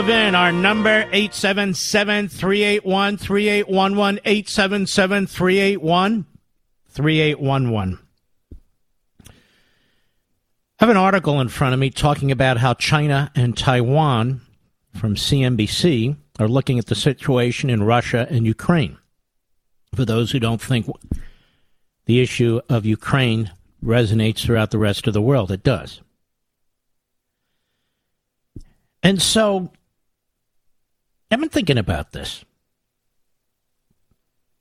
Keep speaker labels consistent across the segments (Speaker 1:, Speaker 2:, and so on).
Speaker 1: Levin. Our number 877-381-3811, 877-381-3811. I have an article in front of me talking about how China and Taiwan from CNBC are looking at the situation in Russia and Ukraine. For those who don't think the issue of Ukraine resonates throughout the rest of the world, it does. And so I've been thinking about this.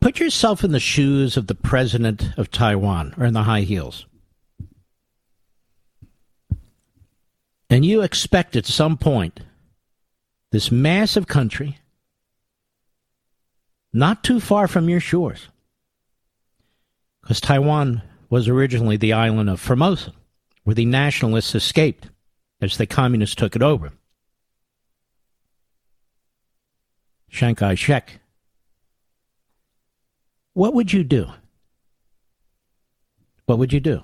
Speaker 1: Put yourself in the shoes of the president of Taiwan or in the high heels. And you expect at some point this massive country, not too far from your shores, because Taiwan was originally the island of Formosa, where the nationalists escaped as the communists took it over. Chiang Kai shek. What would you do? What would you do?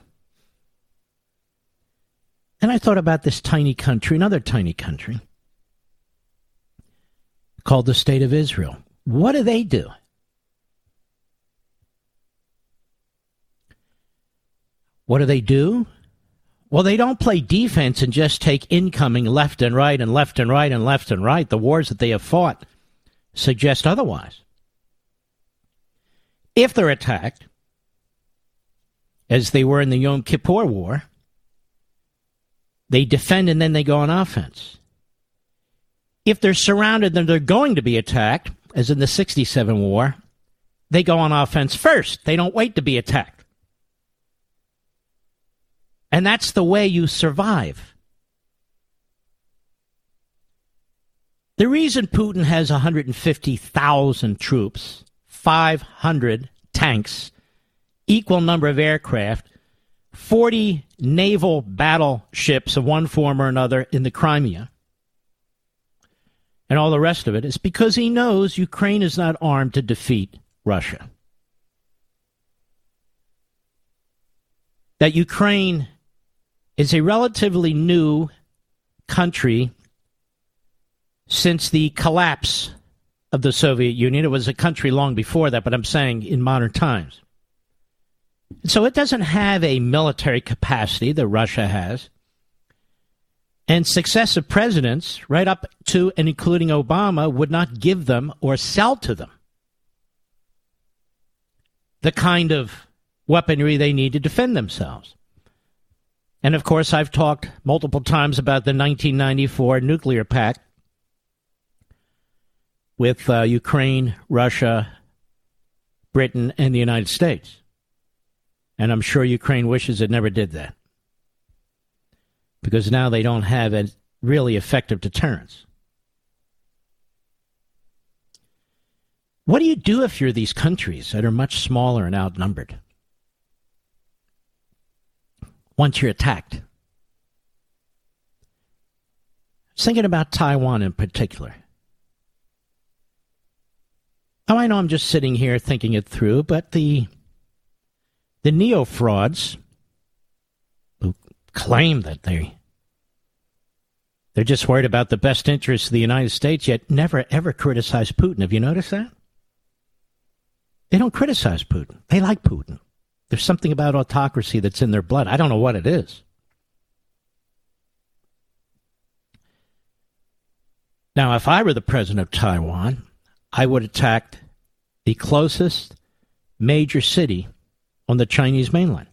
Speaker 1: And I thought about this tiny country, another tiny country called the State of Israel. What do they do? What do they do? Well, they don't play defense and just take incoming left and right and left and right and left and right. The wars that they have fought suggest otherwise. If they're attacked, as they were in the Yom Kippur War, they defend and then they go on offense. If they're surrounded then they're going to be attacked, as in the 67 war, they go on offense first. They don't wait to be attacked. And that's the way you survive. The reason Putin has 150,000 troops, 500 tanks, equal number of aircraft, 40 naval battleships of one form or another in the Crimea, and all the rest of it is because he knows Ukraine is not armed to defeat Russia. That Ukraine is a relatively new country since the collapse of the Soviet Union. It was a country long before that, but I'm saying in modern times. So it doesn't have a military capacity that Russia has. And successive presidents, right up to and including Obama, would not give them or sell to them the kind of weaponry they need to defend themselves. And of course, I've talked multiple times about the 1994 nuclear pact with uh, Ukraine, Russia, Britain, and the United States. And I'm sure Ukraine wishes it never did that. Because now they don't have a really effective deterrence. What do you do if you're these countries that are much smaller and outnumbered? Once you're attacked. Thinking about Taiwan in particular. Oh, I know I'm just sitting here thinking it through, but the the neo frauds who claim that they they're just worried about the best interests of the United States, yet never ever criticize Putin. Have you noticed that? They don't criticize Putin. They like Putin. There's something about autocracy that's in their blood. I don't know what it is. Now, if I were the president of Taiwan, I would attack the closest major city on the Chinese mainland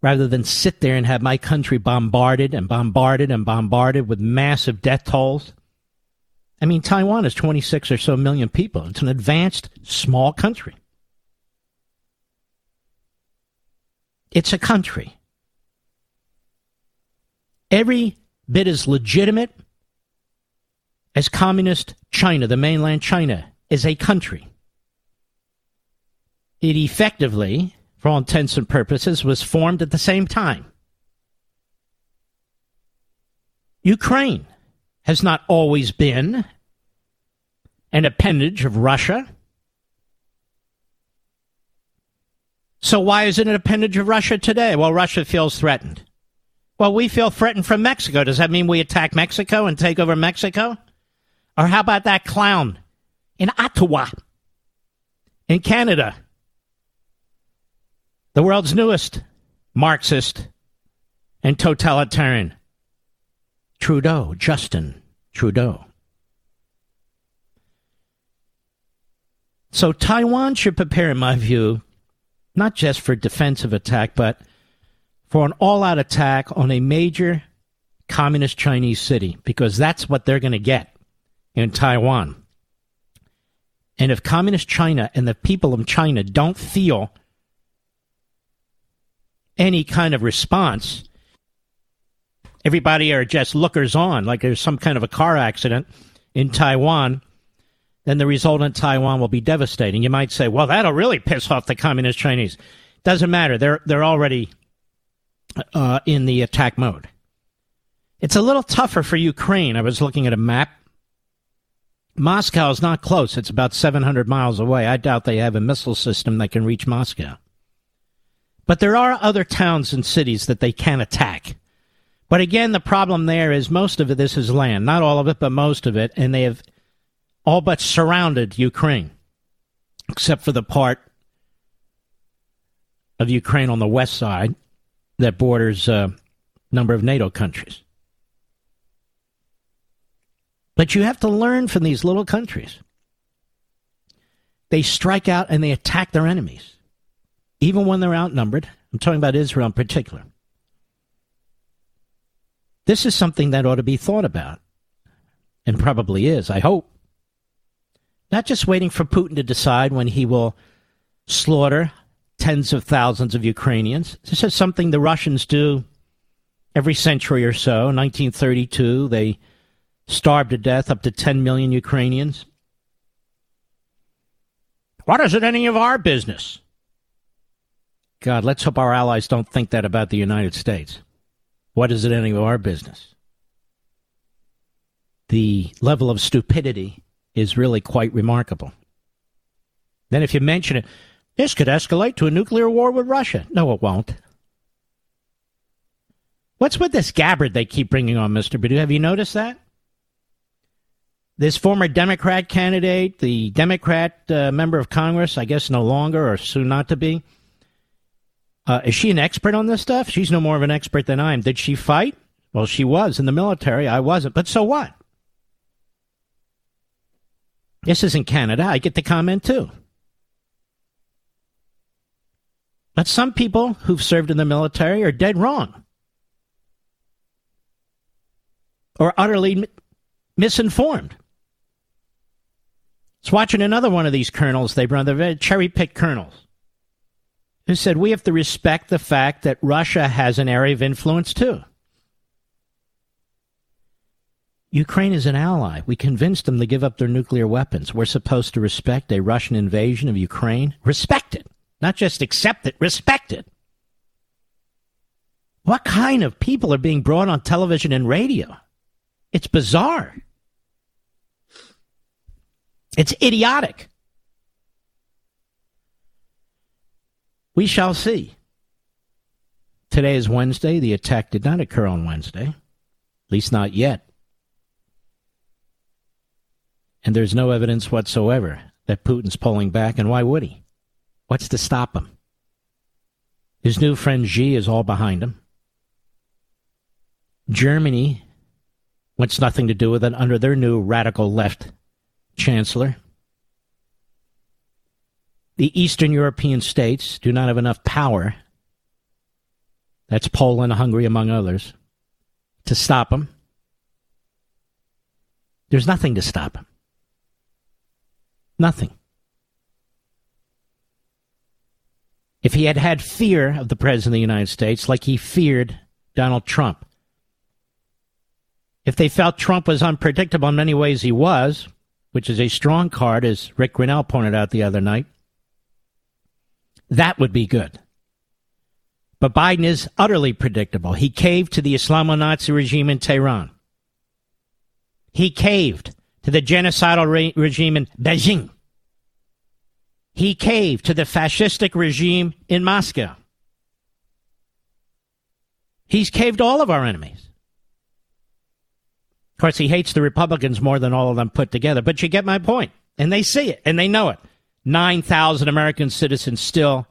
Speaker 1: rather than sit there and have my country bombarded and bombarded and bombarded with massive death tolls. I mean, Taiwan is 26 or so million people. It's an advanced, small country. It's a country. Every bit as legitimate as communist China, the mainland China, is a country. It effectively, for all intents and purposes, was formed at the same time. Ukraine has not always been an appendage of Russia. So why is it an appendage of Russia today? Well, Russia feels threatened. Well, we feel threatened from Mexico. Does that mean we attack Mexico and take over Mexico? Or how about that clown in Ottawa, in Canada? The world's newest Marxist and totalitarian. Trudeau, Justin Trudeau. So Taiwan should prepare, in my view, not just for defensive attack, but for an all out attack on a major communist Chinese city, because that's what they're going to get in Taiwan. And if communist China and the people of China don't feel any kind of response, everybody are just lookers on, like there's some kind of a car accident in Taiwan, then the result in Taiwan will be devastating. You might say, well, that'll really piss off the communist Chinese. Doesn't matter. They're, they're already uh, in the attack mode. It's a little tougher for Ukraine. I was looking at a map. Moscow is not close. It's about 700 miles away. I doubt they have a missile system that can reach Moscow. But there are other towns and cities that they can attack. But again, the problem there is most of this is land. Not all of it, but most of it. And they have all but surrounded Ukraine, except for the part of Ukraine on the west side that borders a number of NATO countries. But you have to learn from these little countries. They strike out and they attack their enemies, even when they're outnumbered. I'm talking about Israel in particular. This is something that ought to be thought about, and probably is, I hope. Not just waiting for Putin to decide when he will slaughter tens of thousands of Ukrainians. This is something the Russians do every century or so. 1932, they starved to death up to 10 million Ukrainians. What is it any of our business? God, let's hope our allies don't think that about the United States. What is it any of our business? The level of stupidity is really quite remarkable. Then, if you mention it, this could escalate to a nuclear war with Russia. No, it won't. What's with this Gabbard they keep bringing on, Mr. Perdue? Have you noticed that? This former Democrat candidate, the Democrat uh, member of Congress, I guess no longer or soon not to be, uh, is she an expert on this stuff? She's no more of an expert than I am. Did she fight? Well, she was in the military. I wasn't. But so what? This isn't Canada. I get the comment too. But some people who've served in the military are dead wrong or utterly misinformed. It's watching another one of these colonels they run. They're cherry picked colonels. who said we have to respect the fact that Russia has an area of influence too. Ukraine is an ally. We convinced them to give up their nuclear weapons. We're supposed to respect a Russian invasion of Ukraine. Respect it. Not just accept it, respect it. What kind of people are being brought on television and radio? It's bizarre. It's idiotic. We shall see. Today is Wednesday. The attack did not occur on Wednesday, at least not yet. And there's no evidence whatsoever that Putin's pulling back, and why would he? What's to stop him? His new friend Xi is all behind him. Germany wants nothing to do with it under their new radical left chancellor. The Eastern European states do not have enough power, that's Poland, Hungary, among others, to stop him. There's nothing to stop him. Nothing. If he had had fear of the President of the United States like he feared Donald Trump, if they felt Trump was unpredictable in many ways, he was, which is a strong card, as Rick Grinnell pointed out the other night, that would be good. But Biden is utterly predictable. He caved to the Islamo Nazi regime in Tehran. He caved to the genocidal re- regime in Beijing. He caved to the fascistic regime in Moscow. He's caved all of our enemies. Of course, he hates the Republicans more than all of them put together, but you get my point. And they see it, and they know it. 9,000 American citizens still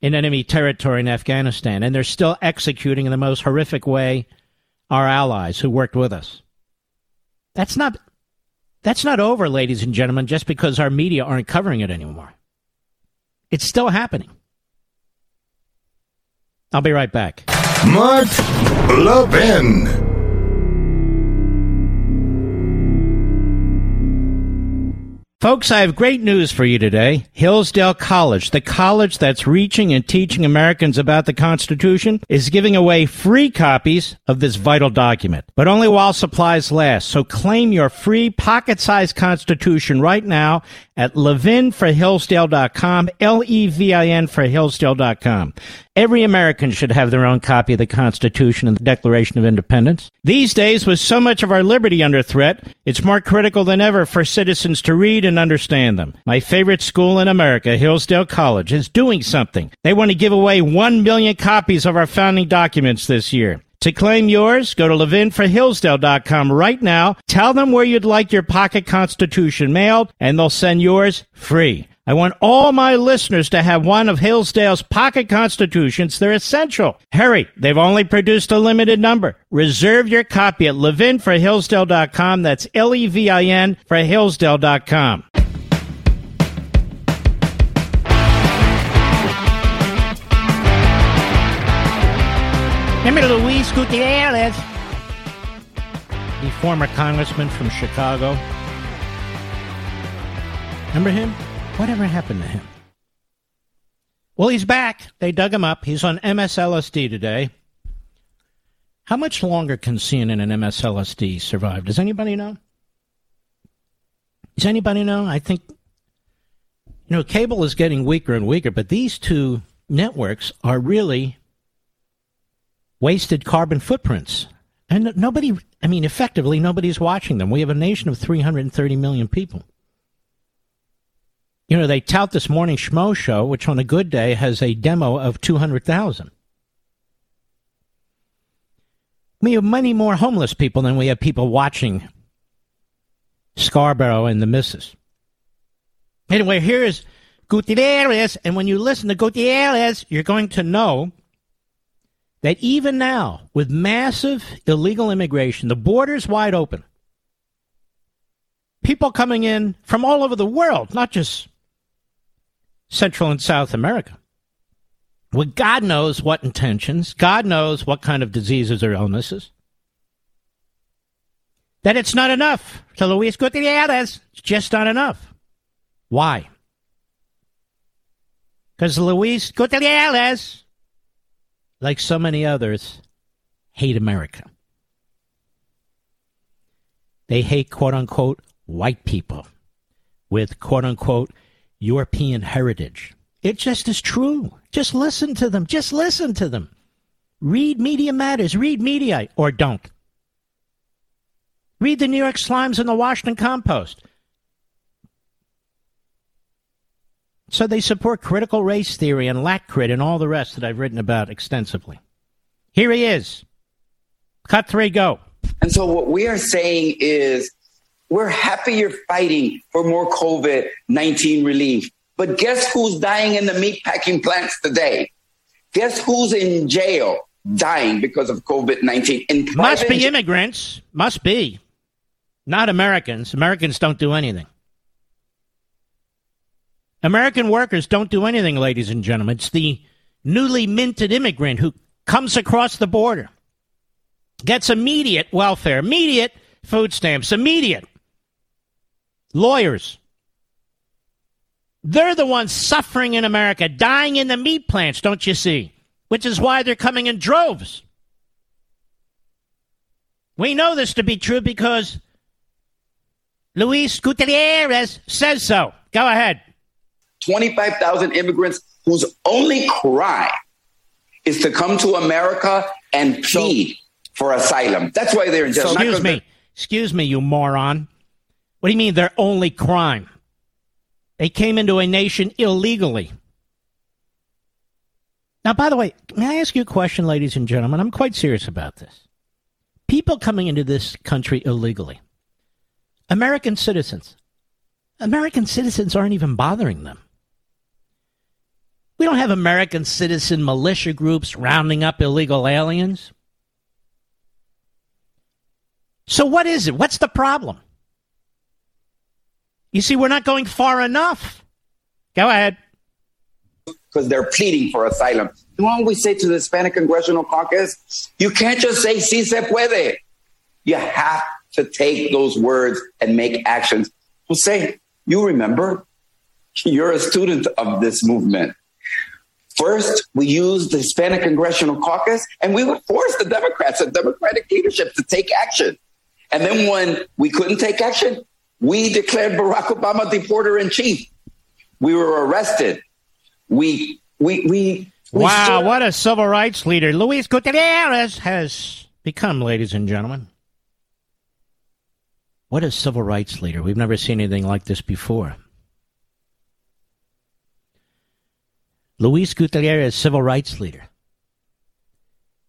Speaker 1: in enemy territory in Afghanistan, and they're still executing in the most horrific way our allies who worked with us. That's not that's not over, ladies and gentlemen, just because our media aren't covering it anymore. It's still happening. I'll be right back.
Speaker 2: Mark Levin.
Speaker 1: Folks, I have great news for you today. Hillsdale College, the college that's reaching and teaching Americans about the Constitution, is giving away free copies of this vital document, but only while supplies last. So claim your free pocket-sized Constitution right now at levinforhillsdale.com, L-E-V-I-N for Hillsdale.com. Every American should have their own copy of the Constitution and the Declaration of Independence. These days, with so much of our liberty under threat, it's more critical than ever for citizens to read and understand them. My favorite school in America, Hillsdale College, is doing something. They want to give away one million copies of our founding documents this year. To claim yours, go to levinforhillsdale.com right now. Tell them where you'd like your pocket constitution mailed, and they'll send yours free. I want all my listeners to have one of Hillsdale's pocket constitutions. They're essential. Hurry, they've only produced a limited number. Reserve your copy at levinforhillsdale.com. That's L-E-V-I-N for Hillsdale.com. Remember Luis Gutierrez, the former congressman from Chicago? Remember him? Whatever happened to him? Well, he's back. They dug him up. He's on MSLSD today. How much longer can CNN and MSLSD survive? Does anybody know? Does anybody know? I think, you know, cable is getting weaker and weaker, but these two networks are really wasted carbon footprints. And nobody, I mean, effectively, nobody's watching them. We have a nation of 330 million people. You know, they tout this morning Schmo show, which on a good day has a demo of 200,000. We have many more homeless people than we have people watching Scarborough and the Misses. Anyway, here is Gutierrez, and when you listen to Gutierrez, you're going to know that even now, with massive illegal immigration, the border's wide open. People coming in from all over the world, not just Central and South America. With God knows what intentions, God knows what kind of diseases or illnesses. That it's not enough. To Luis Gutierrez, it's just not enough. Why? Because Luis Gutierrez, like so many others, hate America. They hate quote unquote white people with quote unquote European heritage. It just is true. Just listen to them. Just listen to them. Read Media Matters. Read Media or don't. Read the New York Slimes and the Washington Compost. So they support critical race theory and LatCrit and all the rest that I've written about extensively. Here he is. Cut three, go.
Speaker 3: And so what we are saying is we're happy you're fighting for more COVID 19 relief. But guess who's dying in the meatpacking plants today? Guess who's in jail dying because of COVID 19?
Speaker 1: Must be immigrants. Must be. Not Americans. Americans don't do anything. American workers don't do anything, ladies and gentlemen. It's the newly minted immigrant who comes across the border, gets immediate welfare, immediate food stamps, immediate lawyers. They're the ones suffering in America, dying in the meat plants, don't you see? Which is why they're coming in droves. We know this to be true because Luis Gutierrez says so. Go ahead.
Speaker 3: 25,000 immigrants whose only cry is to come to America and plead so, for asylum. That's why they're in jail.
Speaker 1: Excuse me. Excuse me, you moron. What do you mean their only crime? They came into a nation illegally. Now, by the way, may I ask you a question, ladies and gentlemen? I'm quite serious about this. People coming into this country illegally, American citizens, American citizens aren't even bothering them. We don't have American citizen militia groups rounding up illegal aliens. So, what is it? What's the problem? You see, we're not going far enough. Go ahead.
Speaker 3: Because they're pleading for asylum. You know we say to the Hispanic Congressional Caucus? You can't just say, si se puede. You have to take those words and make actions. Jose, you remember, you're a student of this movement. First, we used the Hispanic Congressional Caucus and we would force the Democrats and Democratic leadership to take action. And then when we couldn't take action, we declared Barack Obama deporter in chief. We were arrested. We, we, we. we
Speaker 1: wow, what a civil rights leader Luis Gutierrez has become, ladies and gentlemen. What a civil rights leader. We've never seen anything like this before. Luis Gutierrez, civil rights leader,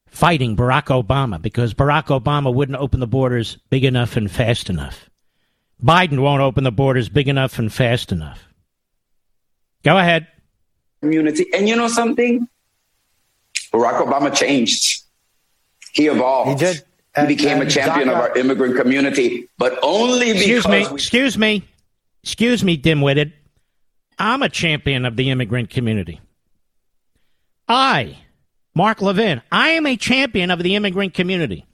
Speaker 1: fighting Barack Obama because Barack Obama wouldn't open the borders big enough and fast enough. Biden won't open the borders big enough and fast enough. Go ahead.
Speaker 3: Community. And you know something? Barack Obama changed. He evolved. He did. He became a champion of our immigrant community, but only because.
Speaker 1: Excuse me. We- excuse me. Excuse me, dimwitted. I'm a champion of the immigrant community. I, Mark Levin, I am a champion of the immigrant community.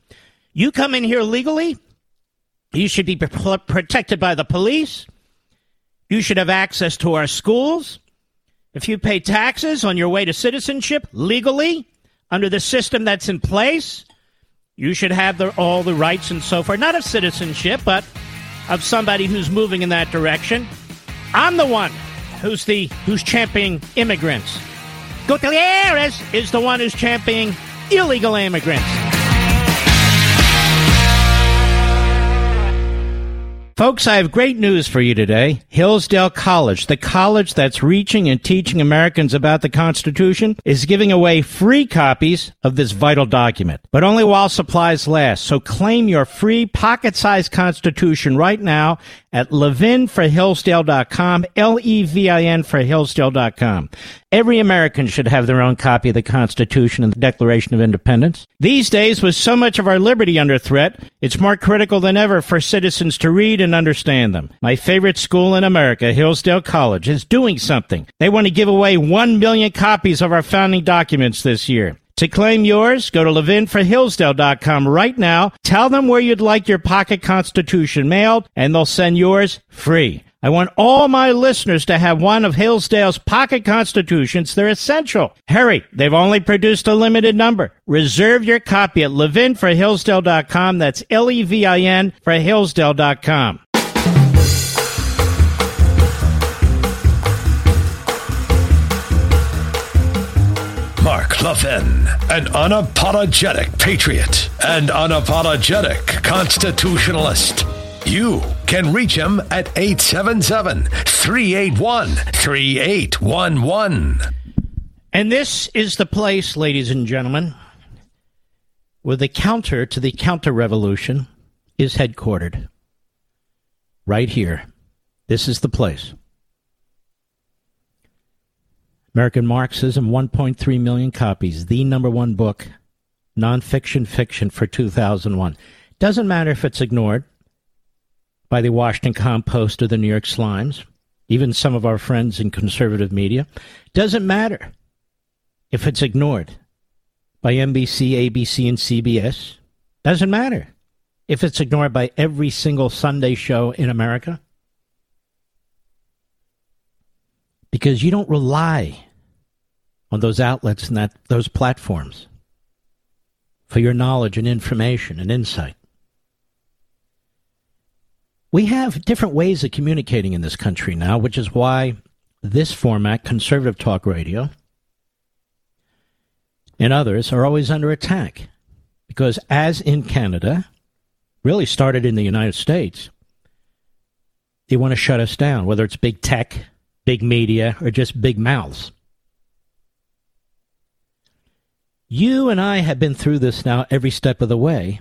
Speaker 1: You come in here legally, you should be protected by the police. You should have access to our schools. If you pay taxes on your way to citizenship legally under the system that's in place, you should have the, all the rights and so forth, not of citizenship, but of somebody who's moving in that direction. I'm the one who's the who's championing immigrants. Gutierrez is the one who's championing illegal immigrants. Folks, I have great news for you today. Hillsdale College, the college that's reaching and teaching Americans about the Constitution, is giving away free copies of this vital document, but only while supplies last. So claim your free pocket-sized Constitution right now at levinforhillsdale.com, L-E-V-I-N for Hillsdale.com. Every American should have their own copy of the Constitution and the Declaration of Independence. These days, with so much of our liberty under threat, it's more critical than ever for citizens to read and understand them. My favorite school in America, Hillsdale College, is doing something. They want to give away one million copies of our founding documents this year. To claim yours, go to levinforhillsdale.com right now. Tell them where you'd like your pocket constitution mailed, and they'll send yours free. I want all my listeners to have one of Hillsdale's pocket constitutions. They're essential. Hurry, they've only produced a limited number. Reserve your copy at levinforhillsdale.com. That's L E V I N for Hillsdale.com.
Speaker 4: Mark Levin, an unapologetic patriot and unapologetic constitutionalist. You can reach him at 877 381 3811.
Speaker 1: And this is the place, ladies and gentlemen, where the counter to the counter revolution is headquartered. Right here. This is the place. American Marxism, 1.3 million copies, the number one book, nonfiction fiction for 2001. Doesn't matter if it's ignored by the Washington Compost or the New York Slimes, even some of our friends in conservative media. Doesn't matter if it's ignored by NBC, ABC, and CBS. Doesn't matter if it's ignored by every single Sunday show in America. Because you don't rely on those outlets and that those platforms for your knowledge and information and insight. We have different ways of communicating in this country now, which is why this format, conservative talk radio, and others are always under attack. Because, as in Canada, really started in the United States, they want to shut us down, whether it's big tech, big media, or just big mouths. You and I have been through this now every step of the way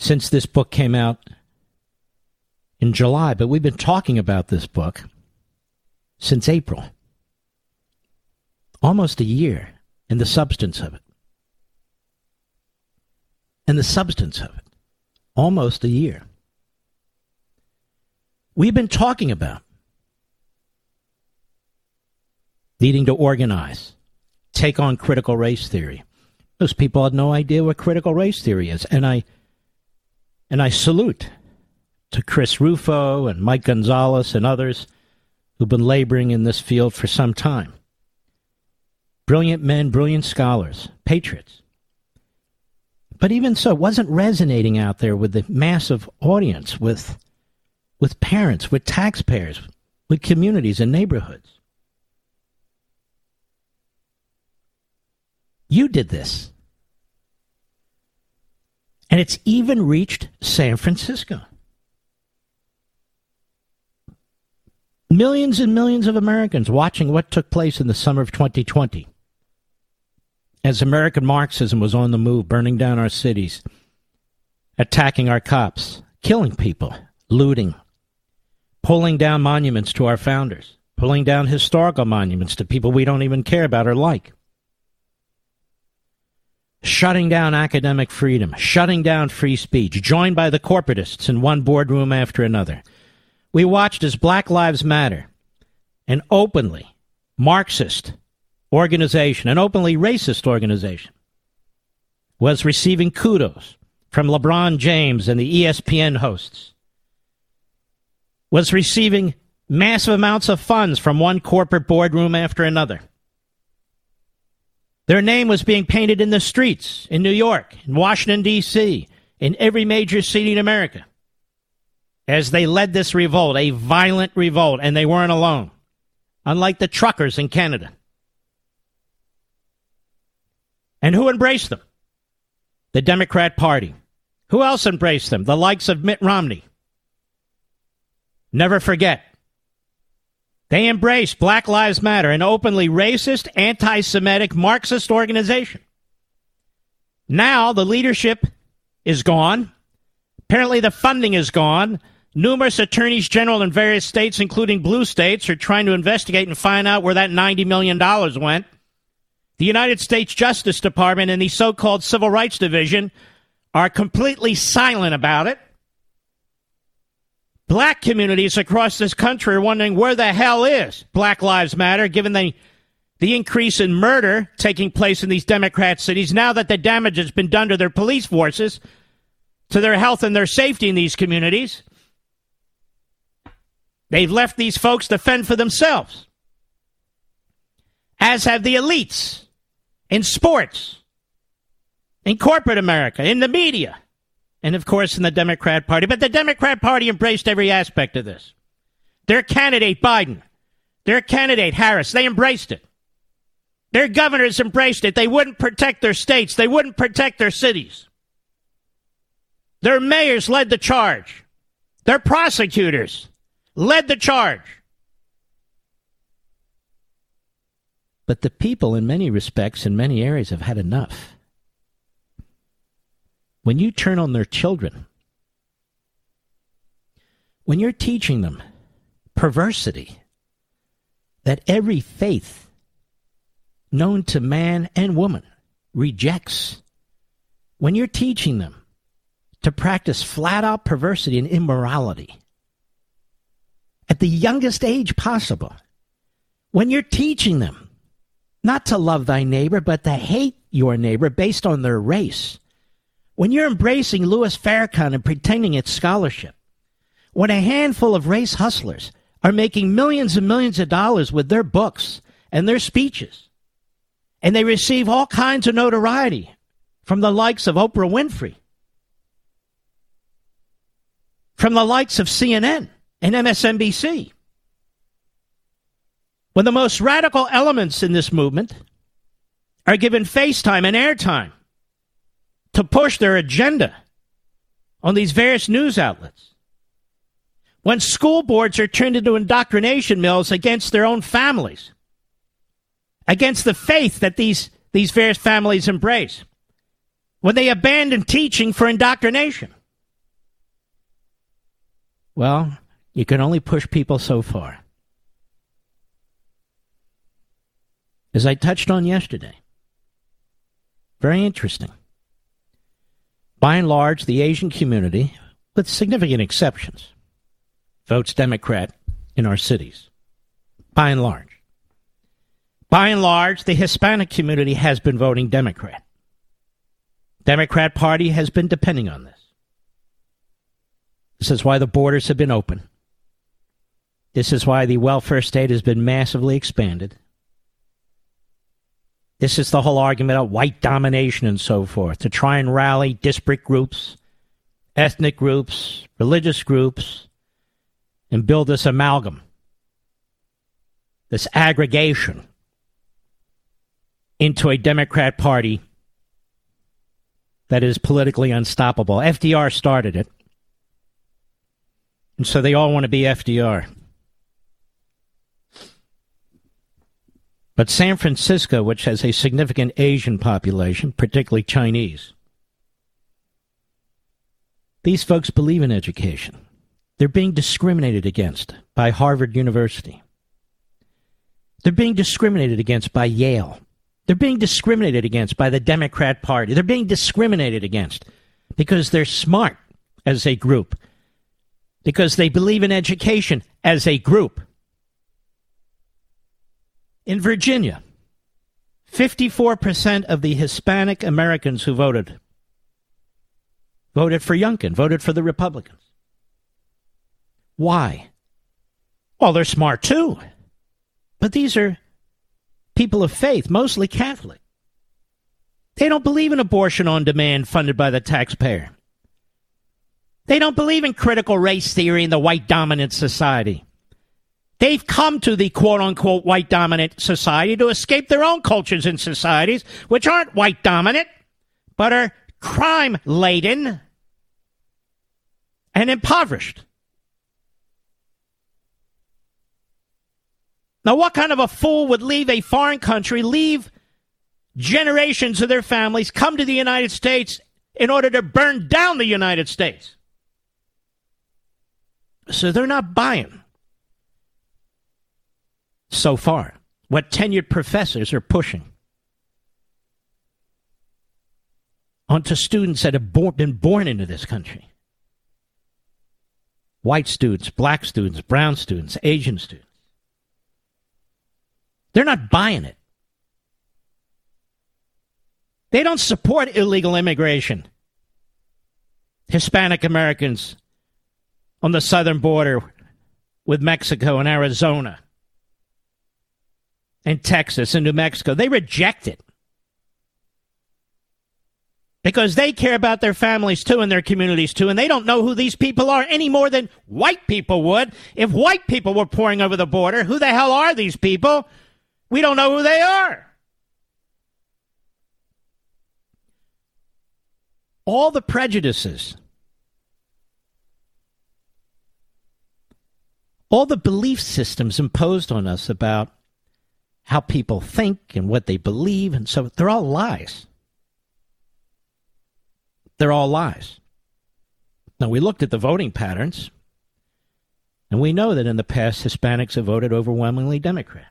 Speaker 1: since this book came out in July, but we've been talking about this book since April. Almost a year, in the substance of it. And the substance of it. Almost a year. We've been talking about needing to organize, take on critical race theory. Most people had no idea what critical race theory is, and I and I salute to Chris Rufo and Mike Gonzalez and others who've been laboring in this field for some time. Brilliant men, brilliant scholars, patriots. But even so, it wasn't resonating out there with the massive audience, with, with parents, with taxpayers, with communities and neighborhoods. You did this. And it's even reached San Francisco. Millions and millions of Americans watching what took place in the summer of 2020 as American Marxism was on the move, burning down our cities, attacking our cops, killing people, looting, pulling down monuments to our founders, pulling down historical monuments to people we don't even care about or like shutting down academic freedom, shutting down free speech, joined by the corporatists in one boardroom after another. We watched as Black Lives Matter, an openly Marxist organization, an openly racist organization, was receiving kudos from LeBron James and the ESPN hosts, was receiving massive amounts of funds from one corporate boardroom after another their name was being painted in the streets in New York, in Washington, D.C., in every major city in America as they led this revolt, a violent revolt, and they weren't alone, unlike the truckers in Canada. And who embraced them? The Democrat Party. Who else embraced them? The likes of Mitt Romney. Never forget, they embrace Black Lives Matter, an openly racist, anti Semitic, Marxist organization. Now the leadership is gone. Apparently, the funding is gone. Numerous attorneys general in various states, including blue states, are trying to investigate and find out where that $90 million went. The United States Justice Department and the so called Civil Rights Division are completely silent about it. Black communities across this country are wondering where the hell is Black Lives Matter, given the the increase in murder taking place in these Democrat cities now that the damage has been done to their police forces, to their health and their safety in these communities. They've left these folks to fend for themselves, as have the elites in sports, in corporate America, in the media, and of course in the Democrat Party. But the Democrat Party embraced every aspect of this. Their candidate, Biden, their candidate, Harris, they embraced it. Their governors embraced it. They wouldn't protect their states, they wouldn't protect their cities. Their mayors led the charge. Their prosecutors led the charge. But the people, in many respects, in many areas, have had enough. When you turn on their children, when you're teaching them perversity, that every faith known to man and woman rejects, when you're teaching them to practice flat out perversity and immorality at the youngest age possible, when you're teaching them not to love thy neighbor, but to hate your neighbor based on their race, when you're embracing Louis Farrakhan and pretending it's scholarship, when a handful of race hustlers are making millions and millions of dollars with their books and their speeches, and they receive all kinds of notoriety from the likes of Oprah Winfrey, from the likes of CNN and MSNBC. When the most radical elements in this movement are given FaceTime and airtime to push their agenda on these various news outlets. When school boards are turned into indoctrination mills against their own families, against the faith that these, these various families embrace, when they abandon teaching for indoctrination. Well, you can only push people so far. As I touched on yesterday, very interesting. By and large, the Asian community, with significant exceptions, votes Democrat in our cities. By and large. By and large, the Hispanic community has been voting Democrat. Democrat Party has been depending on this. This is why the borders have been open. This is why the welfare state has been massively expanded. This is the whole argument of white domination and so forth to try and rally disparate groups, ethnic groups, religious groups, and build this amalgam, this aggregation into a Democrat Party that is politically unstoppable. FDR started it. And so they all want to be FDR. But San Francisco, which has a significant Asian population, particularly Chinese, these folks believe in education. They're being discriminated against by Harvard University. They're being discriminated against by Yale. They're being discriminated against by the Democrat Party. They're being discriminated against because they're smart as a group, because they believe in education as a group. In Virginia, 54% of the Hispanic Americans who voted voted for Youngkin, voted for the Republicans. Why? Well, they're smart too. But these are people of faith, mostly Catholic. They don't believe in abortion on demand funded by the taxpayer. They don't believe in critical race theory in the white dominant society. They've come to the quote unquote white dominant society to escape their own cultures and societies, which aren't white dominant, but are crime laden and impoverished. Now, what kind of a fool would leave a foreign country, leave generations of their families, come to the United States in order to burn down the United States? So they're not buying so far, what tenured professors are pushing onto students that have been born into this country white students, black students, brown students, Asian students. They're not buying it. They don't support illegal immigration. Hispanic Americans on the southern border with Mexico and Arizona and Texas and New Mexico. They reject it because they care about their families too and their communities too, and they don't know who these people are any more than white people would. If white people were pouring over the border, who the hell are these people? We don't know who they are. All the prejudices, all the belief systems imposed on us about how people think and what they believe, and so they're all lies. They're all lies. Now, we looked at the voting patterns, and we know that in the past, Hispanics have voted overwhelmingly Democrat.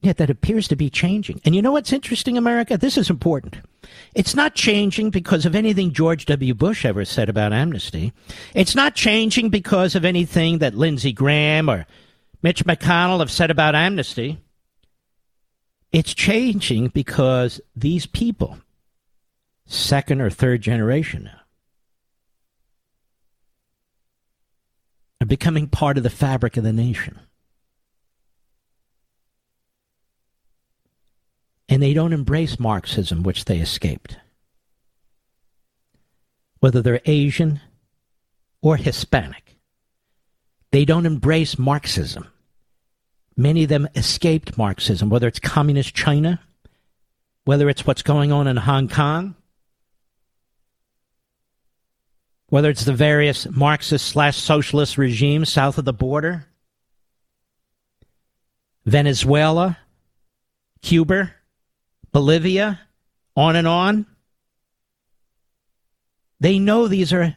Speaker 1: Yet that appears to be changing. And you know what's interesting, America? This is important. It's not changing because of anything George W. Bush ever said about amnesty. It's not changing because of anything that Lindsey Graham or Mitch McConnell have said about amnesty. It's changing because these people, second or third generation now, are becoming part of the fabric of the nation. And they don't embrace Marxism, which they escaped. Whether they're Asian or Hispanic, they don't embrace Marxism. Many of them escaped Marxism, whether it's communist China, whether it's what's going on in Hong Kong, whether it's the various Marxist slash socialist regimes south of the border, Venezuela, Cuba, Bolivia, on and on. They know these are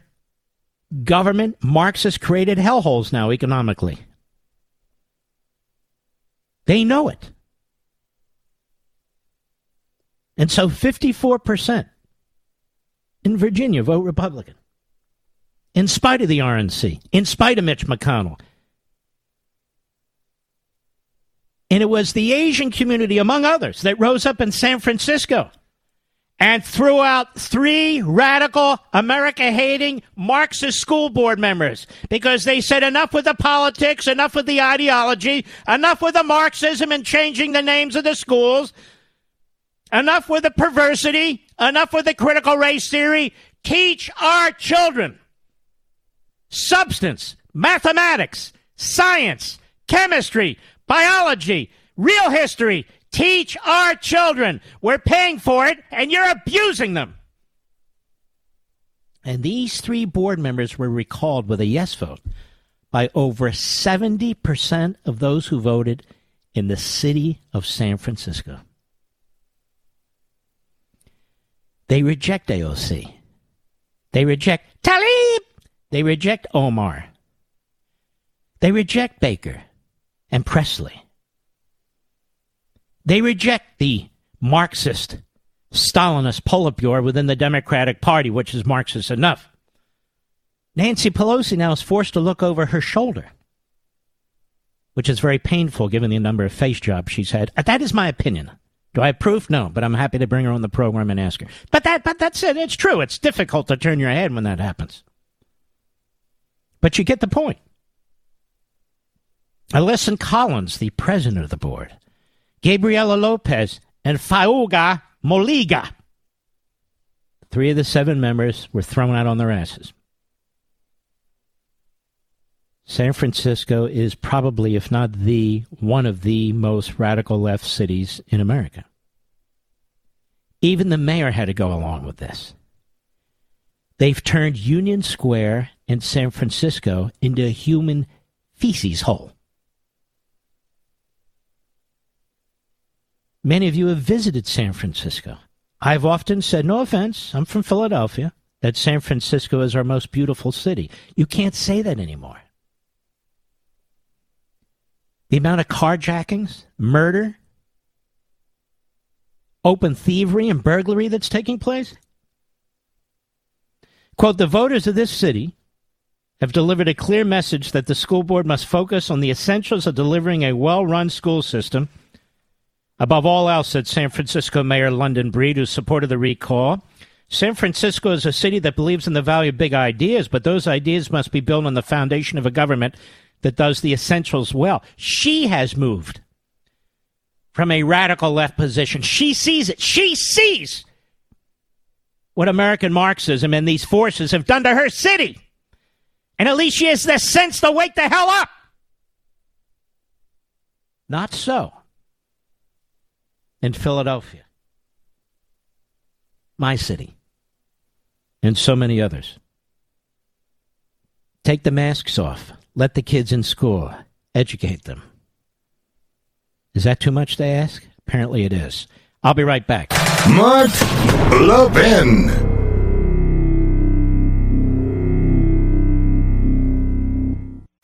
Speaker 1: government Marxist created hellholes now economically. They know it. And so 54% in Virginia vote Republican. In spite of the RNC, in spite of Mitch McConnell. And it was the Asian community, among others, that rose up in San Francisco and threw out three radical America hating Marxist school board members because they said enough with the politics, enough with the ideology, enough with the Marxism and changing the names of the schools, enough with the perversity, enough with the critical race theory. Teach our children substance, mathematics, science, chemistry, biology, real history, Teach our children. We're paying for it, and you're abusing them. And these three board members were recalled with a yes vote by over 70% of those who voted in the city of San Francisco. They reject AOC. They reject Tlaib. They reject Omar. They reject Baker and Pressley. They reject the Marxist, Stalinist Politburo within the Democratic Party, which is Marxist enough. Nancy Pelosi now is forced to look over her shoulder, which is very painful given the number of face jobs she's had. Uh, that is my opinion. Do I have proof? No, but I'm happy to bring her on the program and ask her. But that, but that's it. It's true. It's difficult to turn your head when that happens. But you get the point. Alison Collins, the president of the board, Gabriela Lopez, and Faauuga Moliga. Three of the seven members were thrown out on their asses. San Francisco is probably, if not the, one of the most radical left cities in America. Even the mayor had to go along with this. They've turned Union Square in San Francisco into a human feces hole. Many of you have visited San Francisco. I've often said, no offense, I'm from Philadelphia, that San Francisco is our most beautiful city. You can't say that anymore. The amount of carjackings, murder, open thievery, and burglary that's taking place. Quote The voters of this city have delivered a clear message that the school board must focus on the essentials of delivering a well run school system Above all else, said San Francisco Mayor London Breed, who supported the recall, San Francisco is a city that believes in the value of big ideas, but those ideas must be built on the foundation of a government that does the essentials well. She has moved from a radical left position. She sees it. She sees what American Marxism and these forces have done to her city. And at least she has the sense to wake the hell up. Not so in Philadelphia, my city, and so many others. Take the masks off. Let the kids in school. Educate them. Is that too much to ask? Apparently it is. I'll be right back.
Speaker 2: Mark Levin.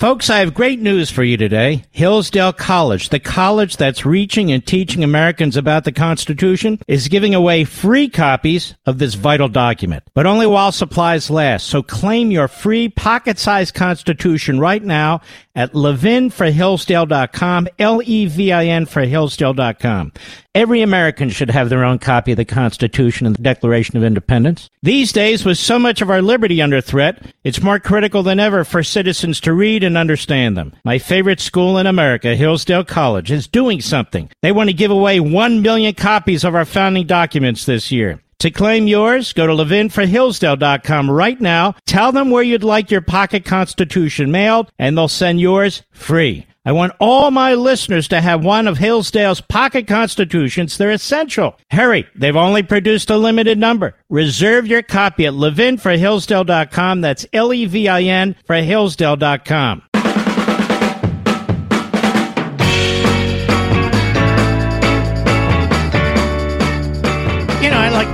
Speaker 1: Folks, I have great news for you today. Hillsdale College, the college that's reaching and teaching Americans about the Constitution, is giving away free copies of this vital document, but only while supplies last. So claim your free pocket-sized Constitution right now at levinforhillsdale.com, L-E-V-I-N for Hillsdale.com. Every American should have their own copy of the Constitution and the Declaration of Independence. These days, with so much of our liberty under threat, it's more critical than ever for citizens to read and understand them. My favorite school in America, Hillsdale College, is doing something. They want to give away one million copies of our founding documents this year. To claim yours, go to levinforhillsdale.com right now. Tell them where you'd like your pocket constitution mailed, and they'll send yours free. I want all my listeners to have one of Hillsdale's pocket constitutions. They're essential. Hurry, they've only produced a limited number. Reserve your copy at levinforhillsdale.com. That's L-E-V-I-N for Hillsdale.com.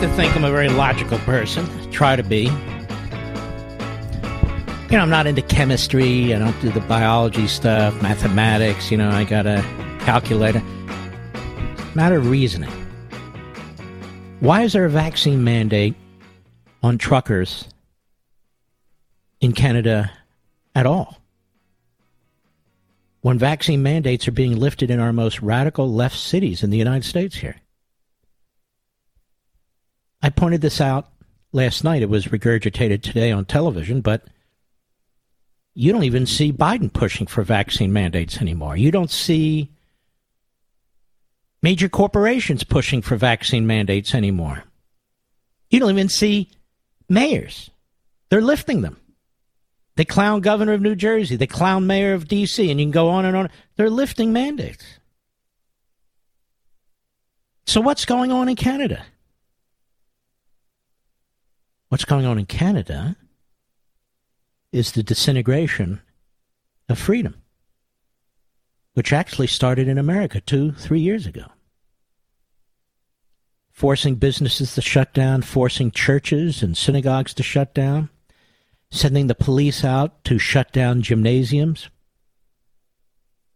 Speaker 1: to think I'm a very logical person. Try to be. You know, I'm not into chemistry. I don't do the biology stuff, mathematics. You know, I got a calculator. Matter of reasoning. Why is there a vaccine mandate on truckers in Canada at all? When vaccine mandates are being lifted in our most radical left cities in the United States here. I pointed this out last night. It was regurgitated today on television, but you don't even see Biden pushing for vaccine mandates anymore. You don't see major corporations pushing for vaccine mandates anymore. You don't even see mayors. They're lifting them. They clown governor of New Jersey, the clown mayor of D.C., and you can go on and on. They're lifting mandates. So, what's going on in Canada? What's going on in Canada is the disintegration of freedom, which actually started in America two, three years ago. Forcing businesses to shut down, forcing churches and synagogues to shut down, sending the police out to shut down gymnasiums,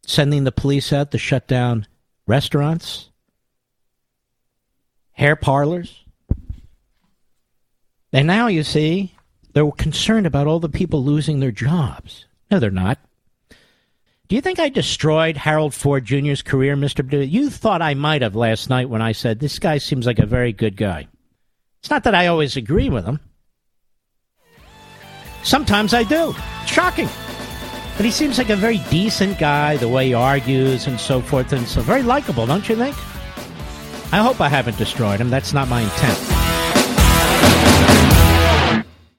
Speaker 1: sending the police out to shut down restaurants, hair parlors, and now you see, they're concerned about all the people losing their jobs. No, they're not. Do you think I destroyed Harold Ford Jr.'s career, Mr. Perdue? You thought I might have last night when I said, this guy seems like a very good guy. It's not that I always agree with him. Sometimes I do. Shocking. But he seems like a very decent guy, the way he argues and so forth, and so very likable, don't you think? I hope I haven't destroyed him. That's not my intent.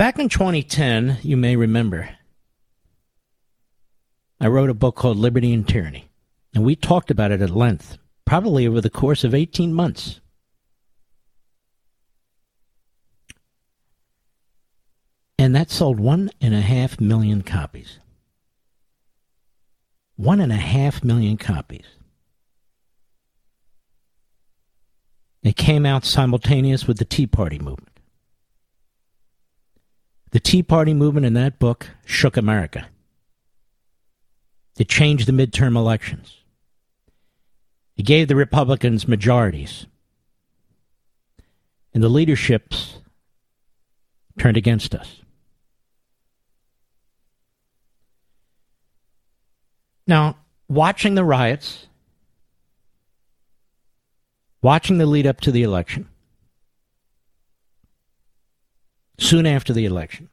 Speaker 1: Back in 2010, you may remember, I wrote a book called Liberty and Tyranny. And we talked about it at length, probably over the course of 18 months. And that sold one and a half million copies. One and a half million copies. It came out simultaneous with the Tea Party movement. The Tea Party movement in that book shook America. It changed the midterm elections. It gave the Republicans majorities. And the leaderships turned against us. Now, watching the riots, watching the lead up to the election, soon after the election,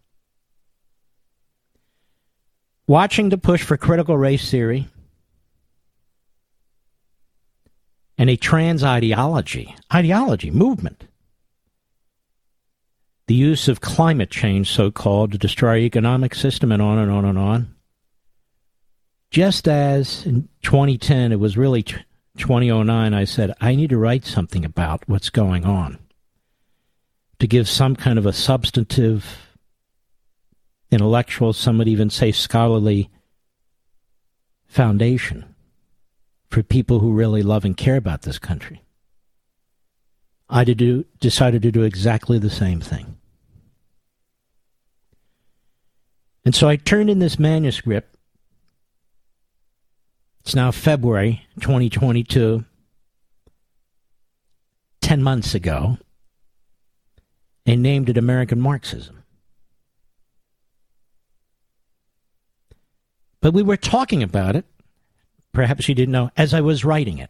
Speaker 1: watching the push for critical race theory and a trans ideology, ideology, movement. The use of climate change, so called, to destroy our economic system and on and on and on. Just as in 2010, it was really 2009, I said, I need to write something about what's going on to give some kind of a substantive, intellectual, some would even say scholarly foundation for people who really love and care about this country. I do, decided to do exactly the same thing. And so I turned in this manuscript. It's now February 2022, 10 months ago and named it American Marxism. But we were talking about it, perhaps you didn't know, as I was writing it.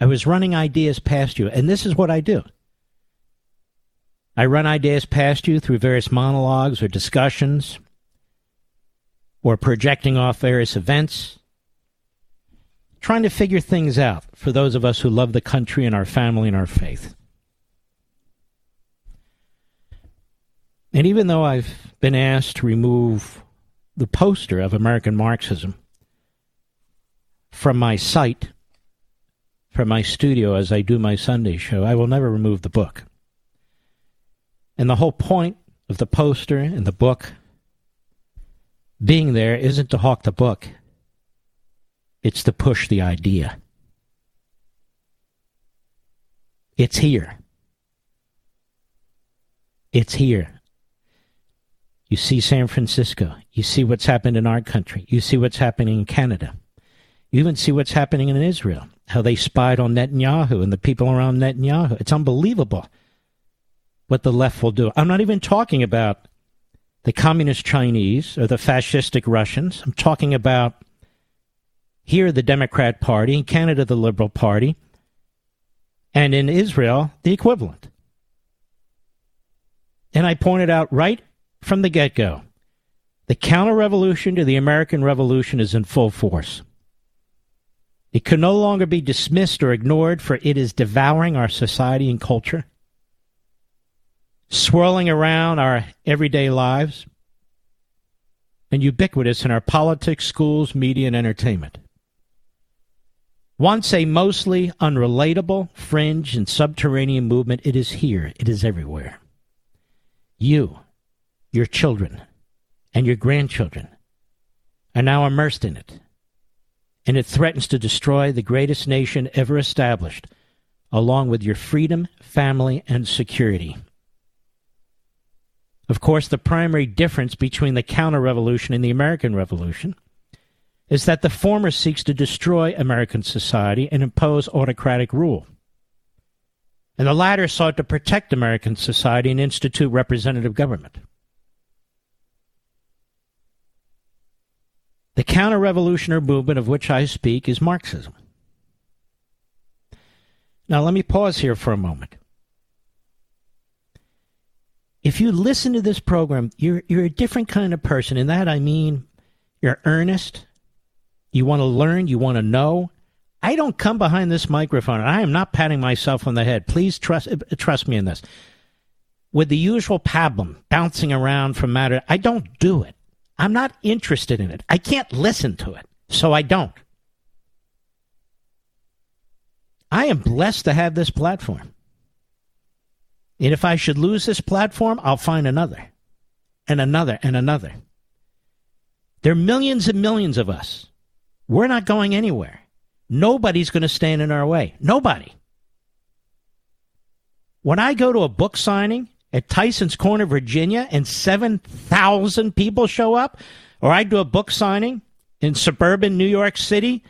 Speaker 1: I was running ideas past you, and this is what I do. I run ideas past you through various monologues or discussions or projecting off various events, trying to figure things out for those of us who love the country and our family and our faith. And even though I've been asked to remove the poster of American Marxism from my site, from my studio as I do my Sunday show, I will never remove the book. And the whole point of the poster and the book being there isn't to hawk the book, it's to push the idea. It's here. It's here. You see San Francisco. You see what's happened in our country. You see what's happening in Canada. You even see what's happening in Israel, how they spied on Netanyahu and the people around Netanyahu. It's unbelievable what the left will do. I'm not even talking about the communist Chinese or the fascistic Russians. I'm talking about here the Democrat Party, in Canada the Liberal Party, and in Israel the equivalent. And I pointed out right from the get go. The counter revolution to the American Revolution is in full force. It can no longer be dismissed or ignored, for it is devouring our society and culture, swirling around our everyday lives, and ubiquitous in our politics, schools, media, and entertainment. Once a mostly unrelatable, fringe, and subterranean movement, it is here, it is everywhere. You, your children and your grandchildren are now immersed in it, and it threatens to destroy the greatest nation ever established, along with your freedom, family, and security. Of course, the primary difference between the counter revolution and the American Revolution is that the former seeks to destroy American society and impose autocratic rule. And the latter sought to protect American society and institute representative government. The counter revolutionary movement of which I speak is Marxism. Now, let me pause here for a moment. If you listen to this program, you're, you're a different kind of person. In that, I mean, you're earnest. You want to learn. You want to know. I don't come behind this microphone, and I am not patting myself on the head. Please trust, uh, trust me in this. With the usual pablum bouncing around from matter, I don't do it. I'm not interested in it. I can't listen to it, so I don't. I am blessed to have this platform. And if I should lose this platform, I'll find another, and another, and another. There are millions and millions of us. We're not going anywhere. Nobody's going to stand in our way. Nobody. When I go to a book signing at Tysons Corner, Virginia, and 7,000 people show up, or I do a book signing in suburban New York City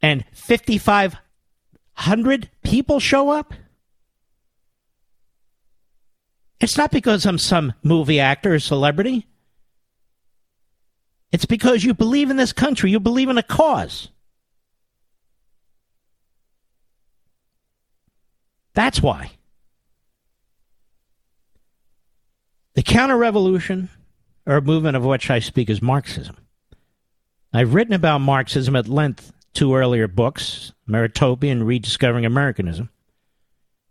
Speaker 1: and 5,500 people show up, it's not because I'm some movie actor or celebrity. It's because you believe in this country, you believe in a cause. That's why. The counter revolution, or movement of which I speak, is Marxism. I've written about Marxism at length two earlier books, Ameritopia and Rediscovering Americanism,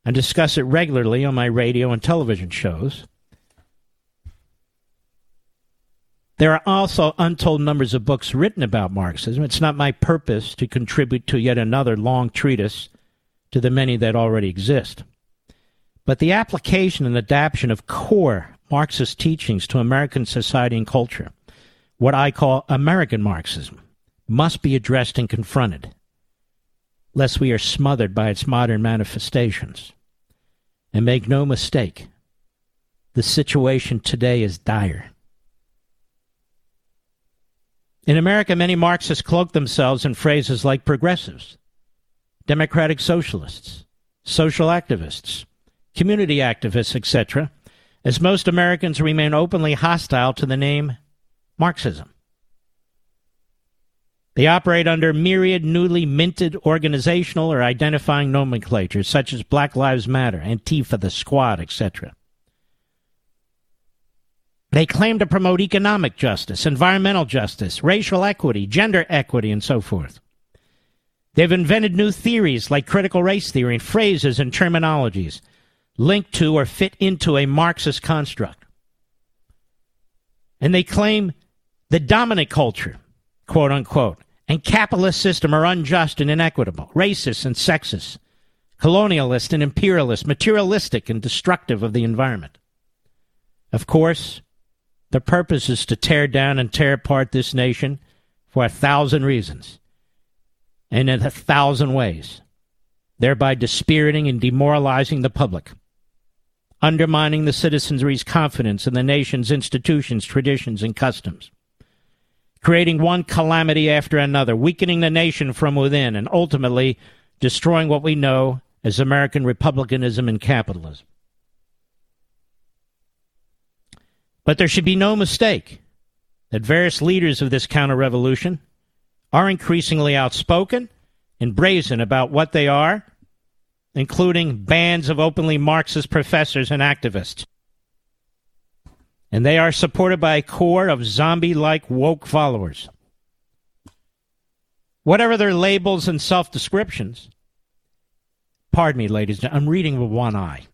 Speaker 1: and discuss it regularly on my radio and television shows. There are also untold numbers of books written about Marxism. It's not my purpose to contribute to yet another long treatise to the many that already exist. But the application and adaptation of core Marxist teachings to American society and culture, what I call American Marxism, must be addressed and confronted, lest we are smothered by its modern manifestations. And make no mistake, the situation today is dire. In America, many Marxists cloak themselves in phrases like progressives, democratic socialists, social activists, community activists, etc., as most Americans remain openly hostile to the name Marxism. They operate under myriad newly minted organizational or identifying nomenclatures such as Black Lives Matter, Antifa, the Squad, etc. They claim to promote economic justice, environmental justice, racial equity, gender equity, and so forth. They've invented new theories like critical race theory and phrases and terminologies linked to or fit into a Marxist construct. And they claim the dominant culture, quote unquote, and capitalist system are unjust and inequitable, racist and sexist, colonialist and imperialist, materialistic and destructive of the environment. Of course, the purpose is to tear down and tear apart this nation for a thousand reasons and in a thousand ways, thereby dispiriting and demoralizing the public, undermining the citizenry's confidence in the nation's institutions, traditions, and customs, creating one calamity after another, weakening the nation from within, and ultimately destroying what we know as American republicanism and capitalism. But there should be no mistake that various leaders of this counter revolution are increasingly outspoken and brazen about what they are, including bands of openly Marxist professors and activists. And they are supported by a core of zombie like woke followers. Whatever their labels and self descriptions, pardon me, ladies, I'm reading with one eye.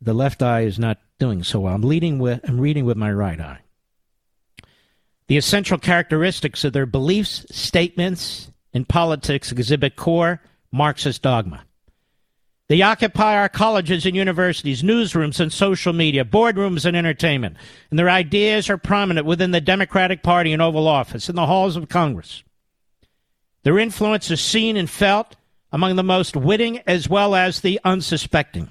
Speaker 1: The left eye is not doing so well. I'm leading with I'm reading with my right eye. The essential characteristics of their beliefs, statements, and politics exhibit core Marxist dogma. They occupy our colleges and universities, newsrooms and social media, boardrooms and entertainment, and their ideas are prominent within the Democratic Party and Oval Office, in the halls of Congress. Their influence is seen and felt among the most witting as well as the unsuspecting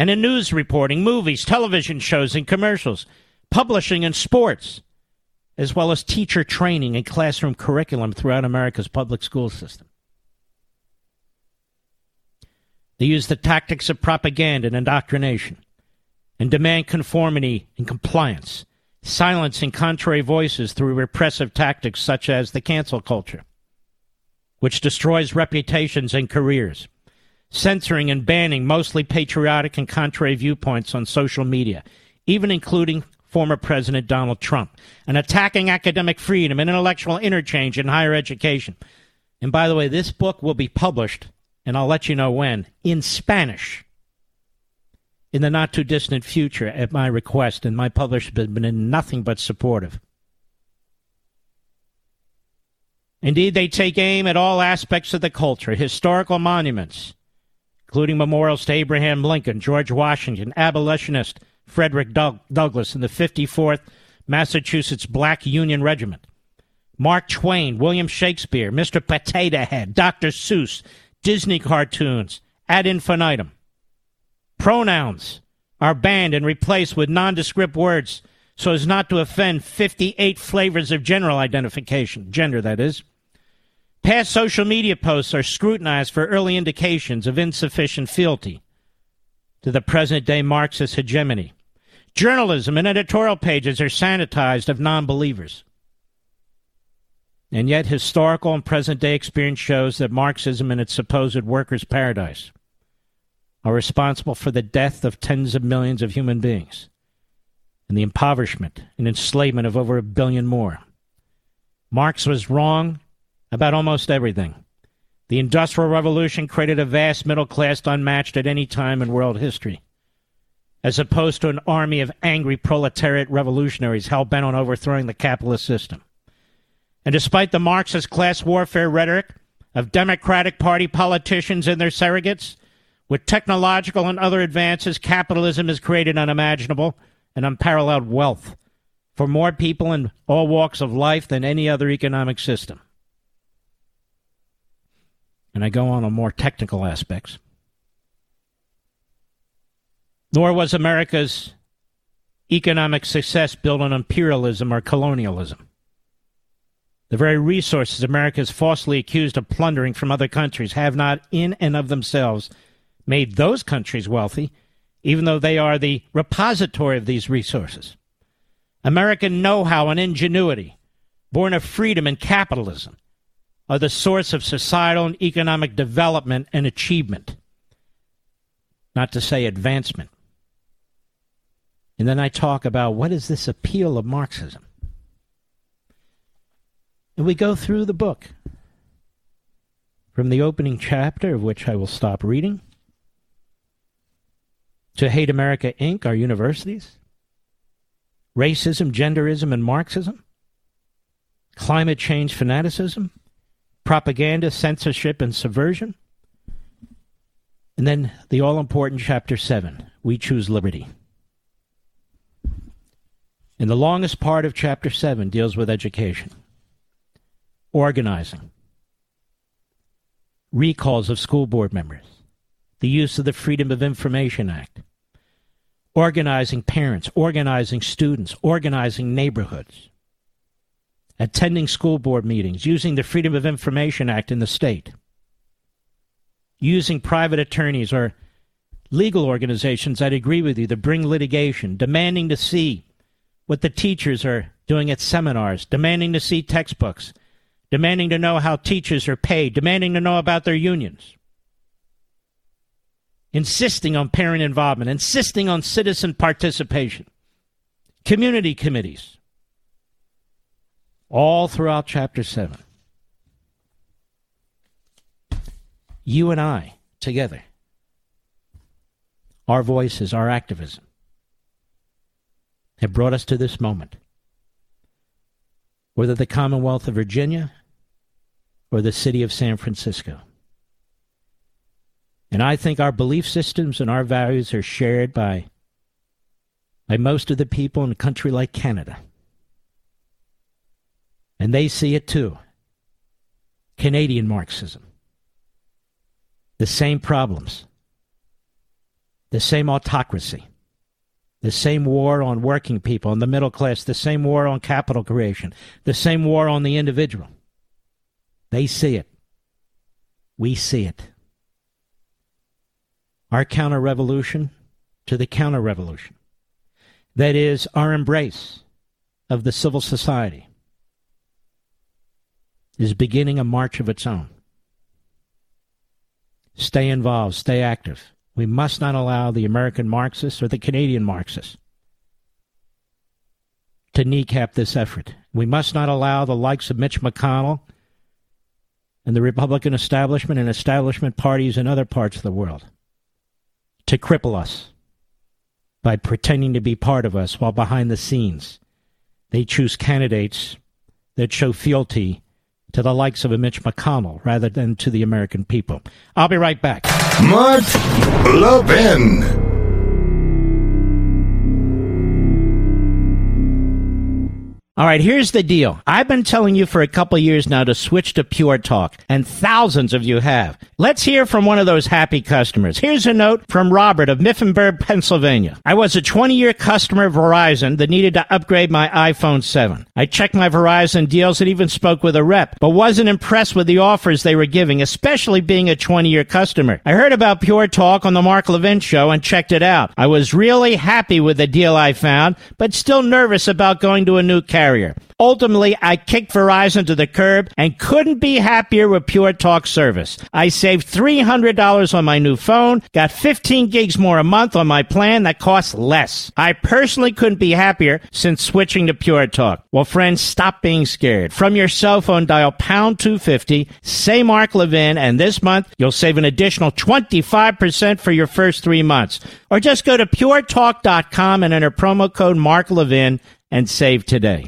Speaker 1: and in news reporting, movies, television shows, and commercials, publishing and sports, as well as teacher training and classroom curriculum throughout America's public school system. They use the tactics of propaganda and indoctrination and demand conformity and compliance, silencing contrary voices through repressive tactics such as the cancel culture, which destroys reputations and careers censoring and banning mostly patriotic and contrary viewpoints on social media, even including former President Donald Trump, and attacking academic freedom and intellectual interchange in higher education. And by the way, this book will be published, and I'll let you know when, in Spanish in the not too distant future at my request, and my publisher has been nothing but supportive. Indeed, they take aim at all aspects of the culture, historical monuments, including memorials to Abraham Lincoln, George Washington, abolitionist Frederick Doug- Douglass, and the 54th Massachusetts Black Union Regiment, Mark Twain, William Shakespeare, Mr. Potato Head, Dr. Seuss, Disney cartoons, ad infinitum. Pronouns are banned and replaced with nondescript words so as not to offend 58 flavors of general identification, gender that is. Past social media posts are scrutinized for early indications of insufficient fealty to the present day Marxist hegemony. Journalism and editorial pages are sanitized of non believers. And yet, historical and present day experience shows that Marxism and its supposed workers' paradise are responsible for the death of tens of millions of human beings and the impoverishment and enslavement of over a billion more. Marx was wrong about almost everything. The Industrial Revolution created a vast middle class unmatched at any time in world history, as opposed to an army of angry proletariat revolutionaries hell bent on overthrowing the capitalist system. And despite the Marxist class warfare rhetoric of Democratic Party politicians and their surrogates, with technological and other advances, capitalism has created unimaginable and unparalleled wealth for more people in all walks of life than any other economic system. And I go on on more technical aspects. Nor was America's economic success built on imperialism or colonialism. The very resources America is falsely accused of plundering from other countries have not, in and of themselves, made those countries wealthy, even though they are the repository of these resources. American know how and ingenuity, born of freedom and capitalism, are the source of societal and economic development and achievement, not to say advancement. And then I talk about what is this appeal of Marxism? And we go through the book from the opening chapter, of which I will stop reading, to Hate America Inc., our universities, racism, genderism, and Marxism, climate change fanaticism, propaganda, censorship, and subversion. And then the all important chapter 7 We Choose Liberty. And the longest part of chapter 7 deals with education, organizing, recalls of school board members, the use of the Freedom of Information Act, organizing parents, organizing students, organizing neighborhoods, attending school board meetings, using the Freedom of Information Act in the state, using private attorneys or legal organizations that agree with you to bring litigation, demanding to see what the teachers are doing at seminars, demanding to see textbooks, demanding to know how teachers are paid, demanding to know about their unions insisting on parent involvement, insisting on citizen participation, community committees, all throughout Chapter 7. You and I together, our voices, our activism, have brought us to this moment. Whether the Commonwealth of Virginia or the city of San Francisco. And I think our belief systems and our values are shared by, by most of the people in a country like Canada. And they see it too. Canadian Marxism. The same problems. The same autocracy. The same war on working people and the middle class. The same war on capital creation. The same war on the individual. They see it. We see it our counter revolution to the counter revolution. That is, our embrace of the civil society is beginning a march of its own. Stay involved, stay active. We must not allow the American Marxists or the Canadian Marxists to kneecap this effort. We must not allow the likes of Mitch McConnell and the Republican establishment and establishment parties in other parts of the world to cripple us by pretending to be part of us while behind the scenes they choose candidates that show fealty to the likes of a Mitch McConnell rather than to the American people. I'll be right back.
Speaker 2: Mark Levin.
Speaker 1: All right, here's the deal. I've been telling you for a couple years now to switch to Pure Talk, and thousands of you have. Let's hear from one of those happy customers. Here's a note from Robert of Mifflinburg, Pennsylvania. I was a 20 year customer of Verizon that needed to upgrade my iPhone 7. I checked my Verizon deals and even spoke with a rep, but wasn't impressed with the offers they were giving, especially being a 20 year customer. I heard about Pure Talk on the Mark Levin show and checked it out. I was really happy with the deal I found, but still nervous about going to a new carrier carrier. Ultimately, I kicked Verizon to the curb and couldn't be happier with Pure Talk service. I saved $300 on my new phone, got 15 gigs more a month on my plan that costs less. I personally couldn't be happier since switching to Pure Talk. Well, friends, stop being scared. From your cell phone, dial pound 250, say Mark Levin, and this month you'll save an additional 25% for your first three months. Or just go to puretalk.com and enter promo code Mark Levin and save today.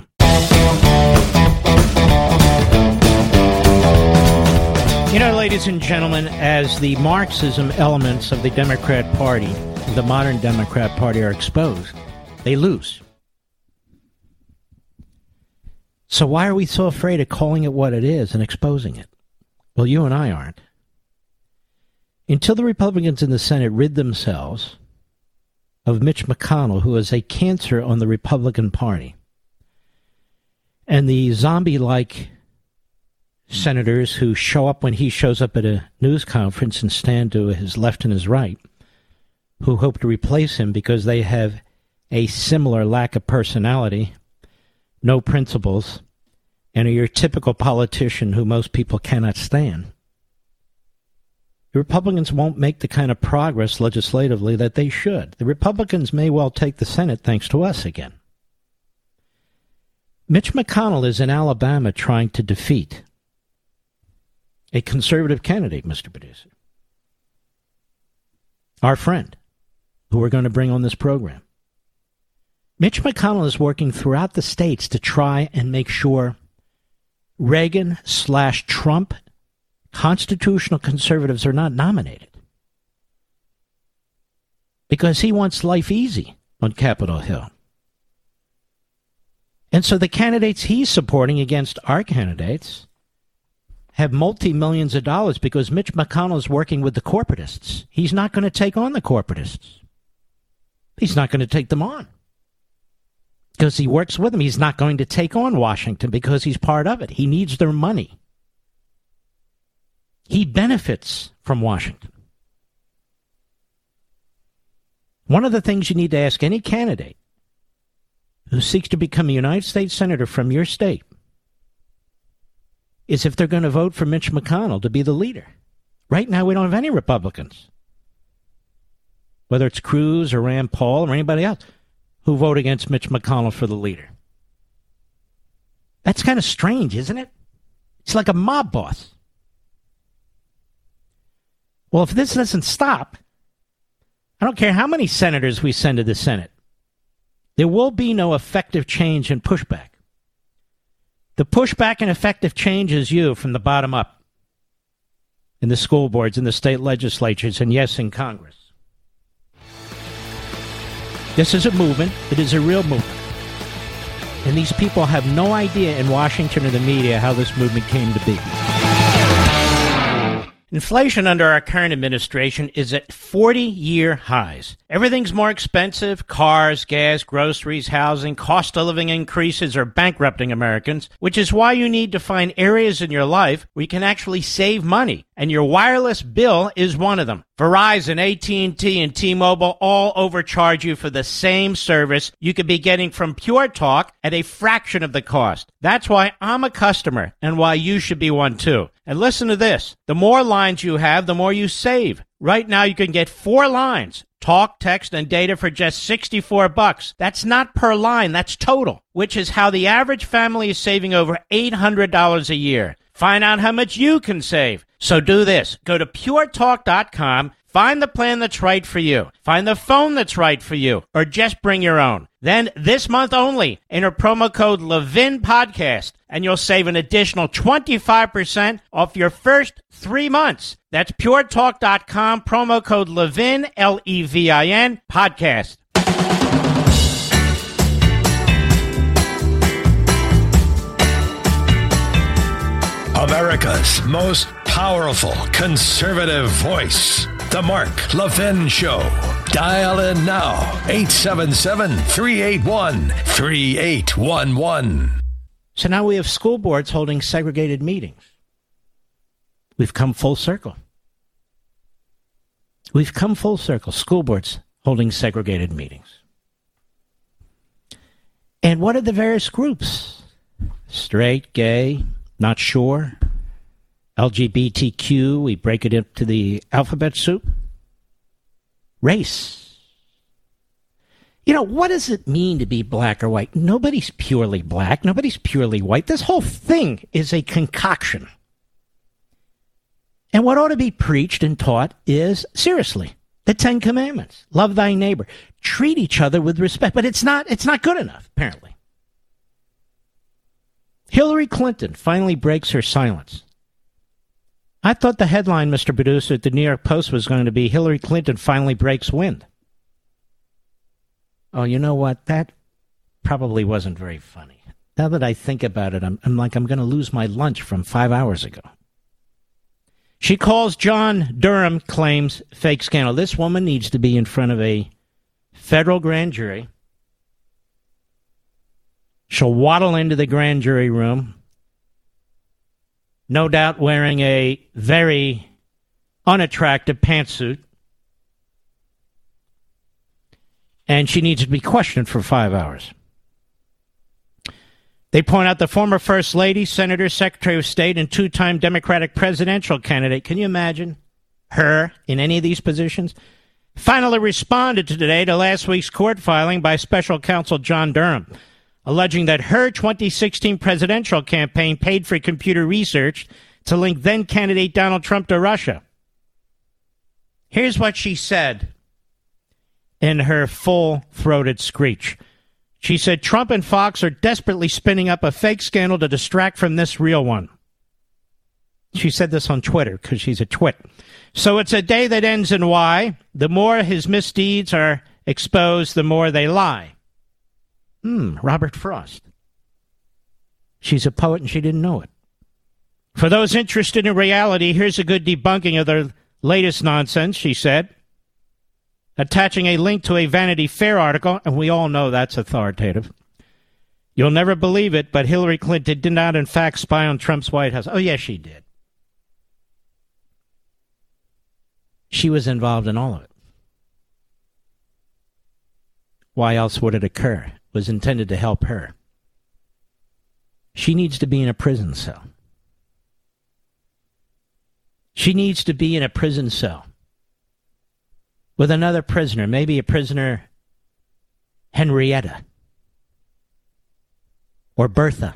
Speaker 1: You know, ladies and gentlemen, as the Marxism elements of the Democrat Party, the modern Democrat Party, are exposed, they lose. So, why are we so afraid of calling it what it is and exposing it? Well, you and I aren't. Until the Republicans in the Senate rid themselves of Mitch McConnell, who is a cancer on the Republican Party, and the zombie like senators who show up when he shows up at a news conference and stand to his left and his right, who hope to replace him because they have a similar lack of personality, no principles, and are your typical politician who most people cannot stand. The Republicans won't make the kind of progress legislatively that they should. The Republicans may well take the Senate thanks to us again. Mitch McConnell is in Alabama trying to defeat a conservative candidate, Mr. Producer. Our friend, who we're going to bring on this program. Mitch McConnell is working throughout the states to try and make sure Reagan slash Trump constitutional conservatives are not nominated. Because he wants life easy on Capitol Hill. And so the candidates he's supporting against our candidates have multi millions of dollars because Mitch McConnell is working with the corporatists. He's not going to take on the corporatists. He's not going to take them on because he works with them. He's not going to take on Washington because he's part of it. He needs their money. He benefits from Washington. One of the things you need to ask any candidate who seeks to become a United States Senator from your state is if they're going to vote for Mitch McConnell to be the leader. Right now, we don't have any Republicans, whether it's Cruz or Rand Paul or anybody else, who vote against Mitch McConnell for the leader. That's kind of strange, isn't it? It's like a mob boss. Well, if this doesn't stop, I don't care how many senators we send to the Senate, there will be no effective change and pushback. The pushback and effective change is you from the bottom up in the school boards, in the state legislatures, and yes, in Congress. This is a movement. It is a real movement. And these people have no idea in Washington or the media how this movement came to be. Inflation under our current administration is at 40 year highs. Everything's more expensive cars, gas, groceries, housing, cost of living increases are bankrupting Americans, which is why you need to find areas in your life where you can actually save money. And your wireless bill is one of them. Verizon, AT&T, and T-Mobile all overcharge you for the same service you could be getting from Pure Talk at a fraction of the cost. That's why I'm a customer and why you should be one too. And listen to this. The more lines you have, the more you save. Right now you can get four lines, talk, text, and data for just 64 bucks. That's not per line, that's total, which is how the average family is saving over $800 a year. Find out how much you can save. So do this. Go to puretalk.com, find the plan that's right for you, find the phone that's right for you, or just bring your own. Then this month only, enter promo code Levin Podcast, and you'll save an additional 25% off your first three months. That's puretalk.com, promo code Levin, L E V I N, podcast.
Speaker 4: America's most powerful conservative voice. The Mark Levin Show. Dial in now 877 381 3811.
Speaker 1: So now we have school boards holding segregated meetings. We've come full circle. We've come full circle. School boards holding segregated meetings. And what are the various groups? Straight, gay, not sure. LGBTQ, we break it into the alphabet soup. Race. You know, what does it mean to be black or white? Nobody's purely black. Nobody's purely white. This whole thing is a concoction. And what ought to be preached and taught is seriously the Ten Commandments. Love thy neighbor. Treat each other with respect. But it's not it's not good enough, apparently. Hillary Clinton finally breaks her silence. I thought the headline, Mr. Producer, at the New York Post was going to be Hillary Clinton finally breaks wind. Oh, you know what? That probably wasn't very funny. Now that I think about it, I'm, I'm like, I'm going to lose my lunch from five hours ago. She calls John Durham claims fake scandal. This woman needs to be in front of a federal grand jury She'll waddle into the grand jury room, no doubt wearing a very unattractive pantsuit. And she needs to be questioned for five hours. They point out the former First Lady, Senator, Secretary of State, and two time Democratic presidential candidate. Can you imagine her in any of these positions? Finally responded to today to last week's court filing by special counsel John Durham alleging that her 2016 presidential campaign paid for computer research to link then candidate Donald Trump to Russia. Here's what she said in her full throated screech. She said Trump and Fox are desperately spinning up a fake scandal to distract from this real one. She said this on Twitter because she's a twit. So it's a day that ends in Y. The more his misdeeds are exposed, the more they lie. Hmm, Robert Frost. She's a poet and she didn't know it. For those interested in reality, here's a good debunking of the latest nonsense, she said, attaching a link to a Vanity Fair article, and we all know that's authoritative. You'll never believe it, but Hillary Clinton did not, in fact, spy on Trump's White House. Oh, yes, she did. She was involved in all of it. Why else would it occur? Was intended to help her. She needs to be in a prison cell. She needs to be in a prison cell with another prisoner, maybe a prisoner Henrietta or Bertha,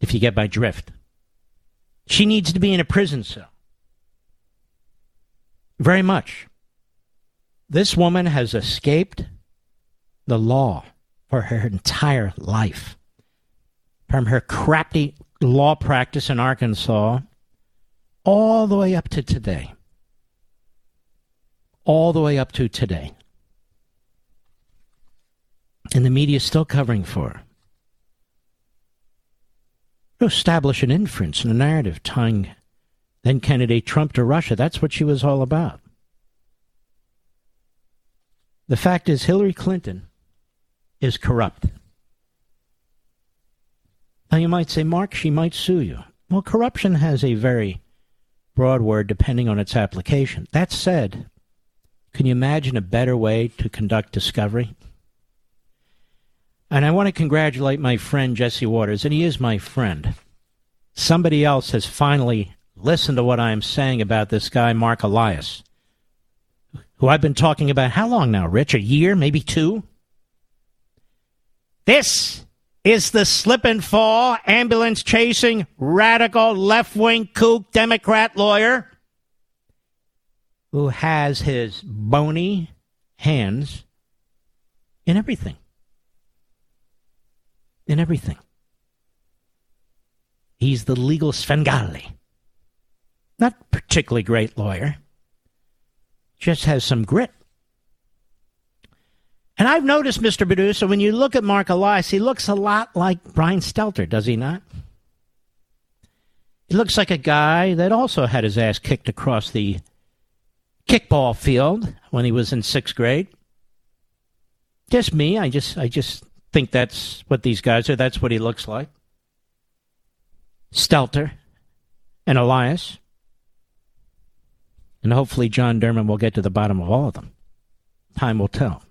Speaker 1: if you get my drift. She needs to be in a prison cell. Very much. This woman has escaped the law for her entire life. From her crappy law practice in Arkansas all the way up to today. All the way up to today. And the media is still covering for her. To establish an inference and a narrative tying then candidate Trump to Russia. That's what she was all about. The fact is, Hillary Clinton is corrupt. Now you might say, Mark, she might sue you. Well, corruption has a very broad word depending on its application. That said, can you imagine a better way to conduct discovery? And I want to congratulate my friend Jesse Watters, and he is my friend. Somebody else has finally listened to what I am saying about this guy, Marc Elias, who I've been talking about how long now, Rich? A year, maybe two? This is the slip and fall, ambulance chasing, radical left wing kook Democrat lawyer who has his bony hands in everything. In everything. He's the legal Svengali. Not particularly great lawyer. Just has some grit. And I've noticed, Mr. Producer, when you look at Marc Elias, he looks a lot like Brian Stelter, does he not? He looks like a guy that also had his ass kicked across the kickball field when he was in sixth grade. Just me. I just I just think that's what these guys are. That's what he looks like. Stelter and Elias. And hopefully John Durham will get to the bottom of all of them. Time will tell.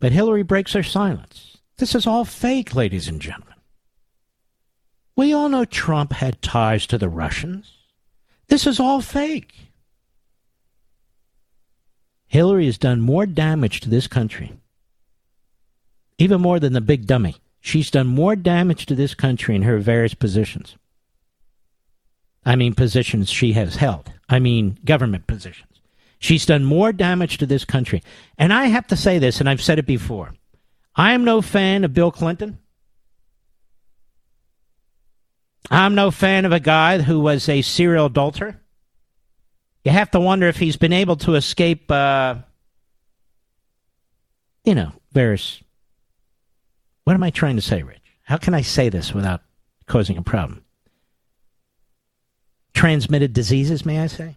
Speaker 1: But Hillary breaks her silence. This is all fake, ladies and gentlemen. We all know Trump had ties to the Russians. This is all fake. Hillary has done more damage to this country, even more than the big dummy. She's done more damage to this country in her various positions. I mean, positions she has held. I mean, government positions. She's done more damage to this country. And I have to say this, and I've said it before I am no fan of Bill Clinton. I'm no fan of a guy who was a serial adulterer. You have to wonder if he's been able to escape, uh, you know, various. What am I trying to say, Rich? How can I say this without causing a problem? Transmitted diseases, may I say?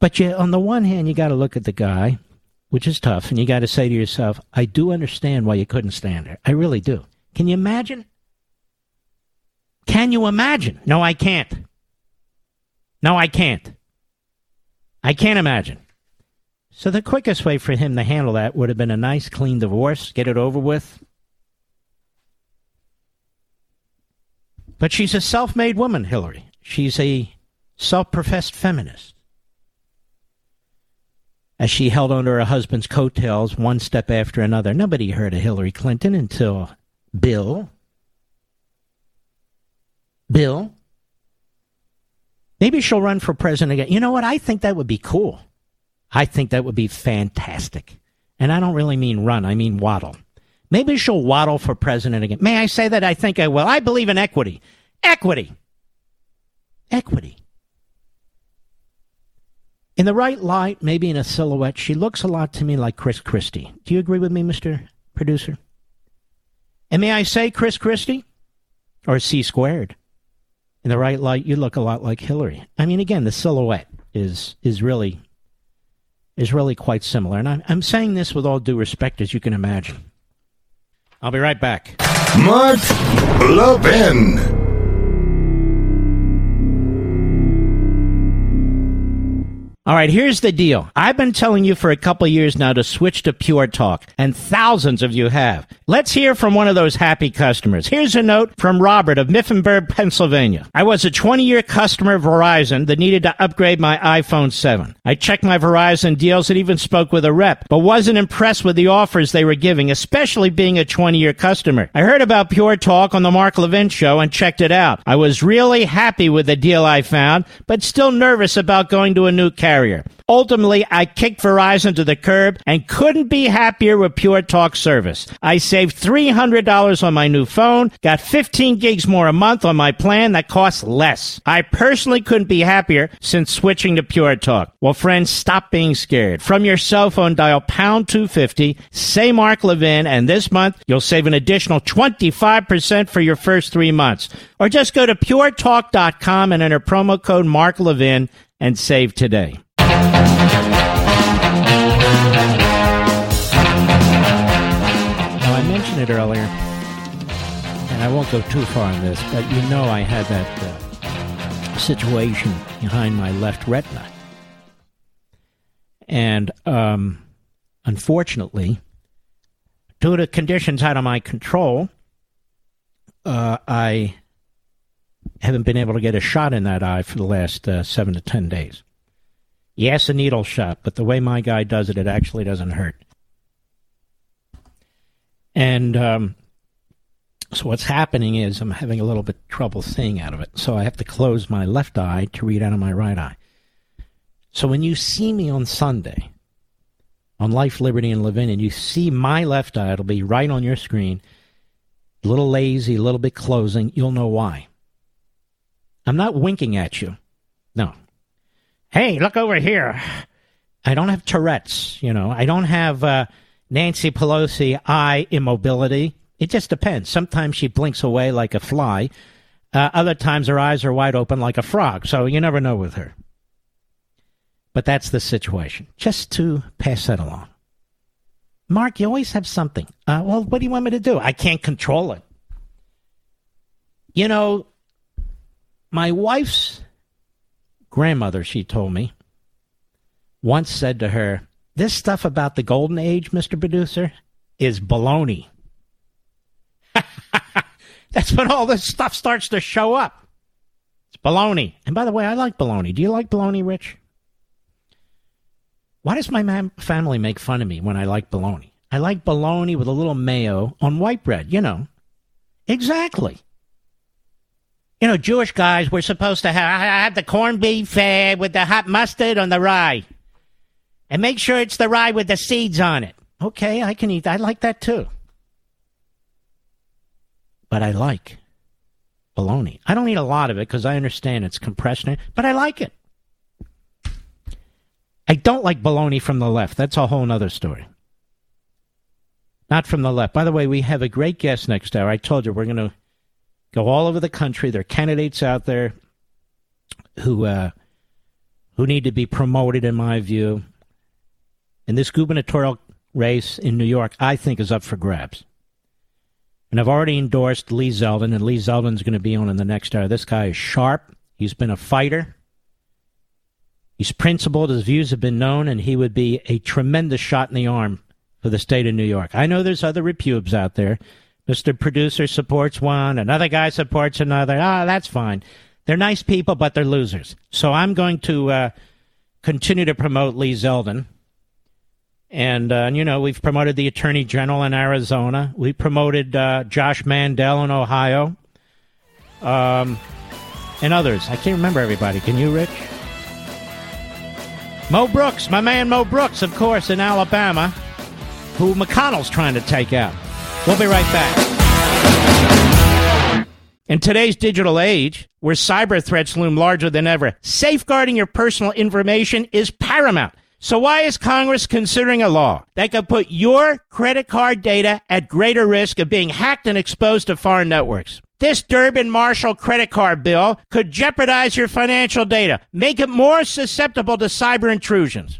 Speaker 1: But you, on the one hand, you got to look at the guy, which is tough, and you got to say to yourself, I do understand why you couldn't stand her. I really do. Can you imagine? Can you imagine? No, I can't. No, I can't. I can't imagine. So the quickest way for him to handle that would have been a nice, clean divorce, get it over with. But she's a self made woman, Hillary. She's a self professed feminist as she held onto her husband's coattails one step after another. Nobody heard of Hillary Clinton until Bill. Bill. Maybe she'll run for president again. You know what? I think that would be cool. I think that would be fantastic. And I don't really mean run, I mean waddle. Maybe she'll waddle for president again. May I say that? I think I will. I believe in equity. Equity. Equity. In the right light, maybe in a silhouette, she looks a lot to me like Chris Christie. Do you agree with me, Mr. Producer? And may I say Chris Christie? Or C squared? In the right light, you look a lot like Hillary. I mean, again, the silhouette is is really is really quite similar. And I'm, I'm saying this with all due respect, as you can imagine. I'll be right back.
Speaker 2: Mark Levin.
Speaker 1: All right, here's the deal. I've been telling you for a couple years now to switch to Pure Talk, and thousands of you have. Let's hear from one of those happy customers. Here's a note from Robert of Mifflinburg, Pennsylvania. I was a 20 year customer of Verizon that needed to upgrade my iPhone 7. I checked my Verizon deals and even spoke with a rep, but wasn't impressed with the offers they were giving, especially being a 20 year customer. I heard about Pure Talk on the Mark Levin show and checked it out. I was really happy with the deal I found, but still nervous about going to a new carrier carrier. Ultimately, I kicked Verizon to the curb and couldn't be happier with Pure Talk service. I saved $300 on my new phone, got 15 gigs more a month on my plan that costs less. I personally couldn't be happier since switching to Pure Talk. Well, friends, stop being scared. From your cell phone, dial pound 250, say Mark Levin, and this month you'll save an additional 25% for your first three months. Or just go to puretalk.com and enter promo code Mark Levin and save today. Now, I mentioned it earlier, and I won't go too far on this, but you know I had that uh, situation behind my left retina. And um, unfortunately, due to conditions out of my control, uh, I haven't been able to get a shot in that eye for the last uh, seven to ten days. Yes, a needle shot, but the way my guy does it, it actually doesn't hurt. And um, so what's happening is I'm having a little bit trouble seeing out of it. So I have to close my left eye to read out of my right eye. So when you see me on Sunday on Life, Liberty, and Levin, and you see my left eye, it'll be right on your screen, a little lazy, a little bit closing, you'll know why. I'm not winking at you. No. Hey, look over here. I don't have Tourette's, you know. I don't have uh, Nancy Pelosi eye immobility. It just depends. Sometimes she blinks away like a fly. Uh, other times her eyes are wide open like a frog. So you never know with her. But that's the situation. Just to pass that along. Mark, you always have something. Uh, well, what do you want me to do? I can't control it. You know, my wife's grandmother, she told me, once said to her, This stuff about the golden age, Mr. Producer, is baloney. That's when all this stuff starts to show up. It's baloney. And by the way, I like baloney. Do you like baloney, Rich? Why does my mam- family make fun of me when I like bologna? I like bologna with a little mayo on white bread, you know. Exactly. You know, Jewish guys, we're supposed to have, have the corned beef uh, with the hot mustard on the rye. And make sure it's the rye with the seeds on it. Okay, I can eat I like that too. But I like bologna. I don't eat a lot of it because I understand it's compressed, but I like it. I don't like baloney from the left. That's a whole other story. Not from the left. By the way, we have a great guest next hour. I told you we're going to go all over the country. There are candidates out there who uh, who need to be promoted, in my view. And this gubernatorial race in New York, I think, is up for grabs. And I've already endorsed Lee Zeldin, and Lee Zeldin's going to be on in the next hour. This guy is sharp. He's been a fighter. He's principled, his views have been known, and he would be a tremendous shot in the arm for the state of New York. I know there's other repubes out there. Mr. Producer supports one, another guy supports another. Ah, that's fine. They're nice people, but they're losers. So I'm going to uh, continue to promote Lee Zeldin. And, uh, you know, we've promoted the Attorney General in Arizona. We promoted uh, Josh Mandel in Ohio. Um, and others. I can't remember everybody. Can you, Rich? Mo Brooks, my man Mo Brooks, of course, in Alabama, who McConnell's trying to take out. We'll be right back. In today's digital age, where cyber threats loom larger than ever, safeguarding your personal information is paramount. So why is Congress considering a law that could put your credit card data at greater risk of being hacked and exposed to foreign networks? This Durbin Marshall credit card bill could jeopardize your financial data, make it more susceptible to cyber intrusions.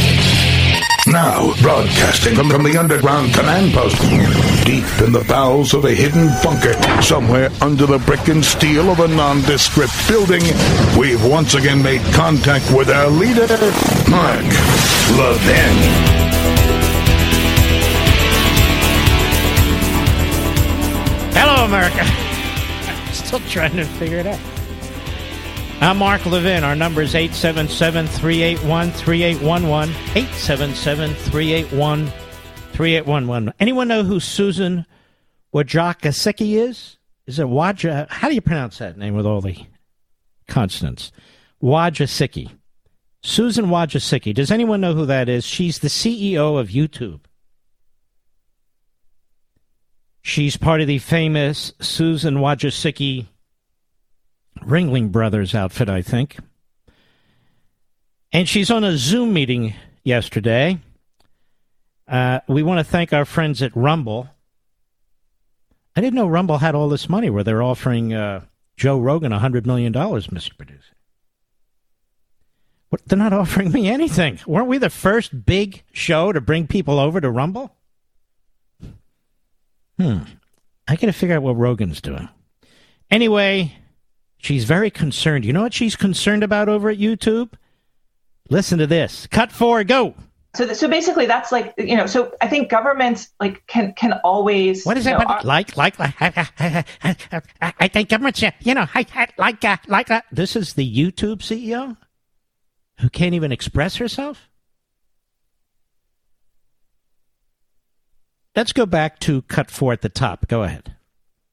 Speaker 2: now, broadcasting from, from the underground command post, deep in the bowels of a hidden bunker, somewhere under the brick and steel of a nondescript building, we've once again made contact with our leader, Mark Levin.
Speaker 1: Hello, America. I'm still trying to figure it out. I'm Mark Levin. Our number is 877 381 3811. 877 381 3811. Anyone know who Susan Wojcicki is? Is it Waja? How do you pronounce that name with all the consonants? Wojcicki. Susan Wojcicki. Does anyone know who that is? She's the CEO of YouTube. She's part of the famous Susan Wojcicki Ringling Brothers outfit, I think. And she's on a Zoom meeting yesterday. Uh, we want to thank our friends at Rumble. I didn't know Rumble had all this money where they're offering uh, Joe Rogan $100 million, Mr. Producer. What, they're not offering me anything. Weren't we the first big show to bring people over to Rumble? Hmm. I got to figure out what Rogan's doing. Anyway, she's very concerned. You know what she's concerned about over at YouTube? Listen to this. Cut four, go.
Speaker 5: So, so basically, that's like you know. So I think governments like can can always.
Speaker 1: What is that? Know, like, like, like, I think governments, you know, like, uh, like. Uh, this is the YouTube CEO who can't even express herself. Let's go back to cut four at the top. Go ahead.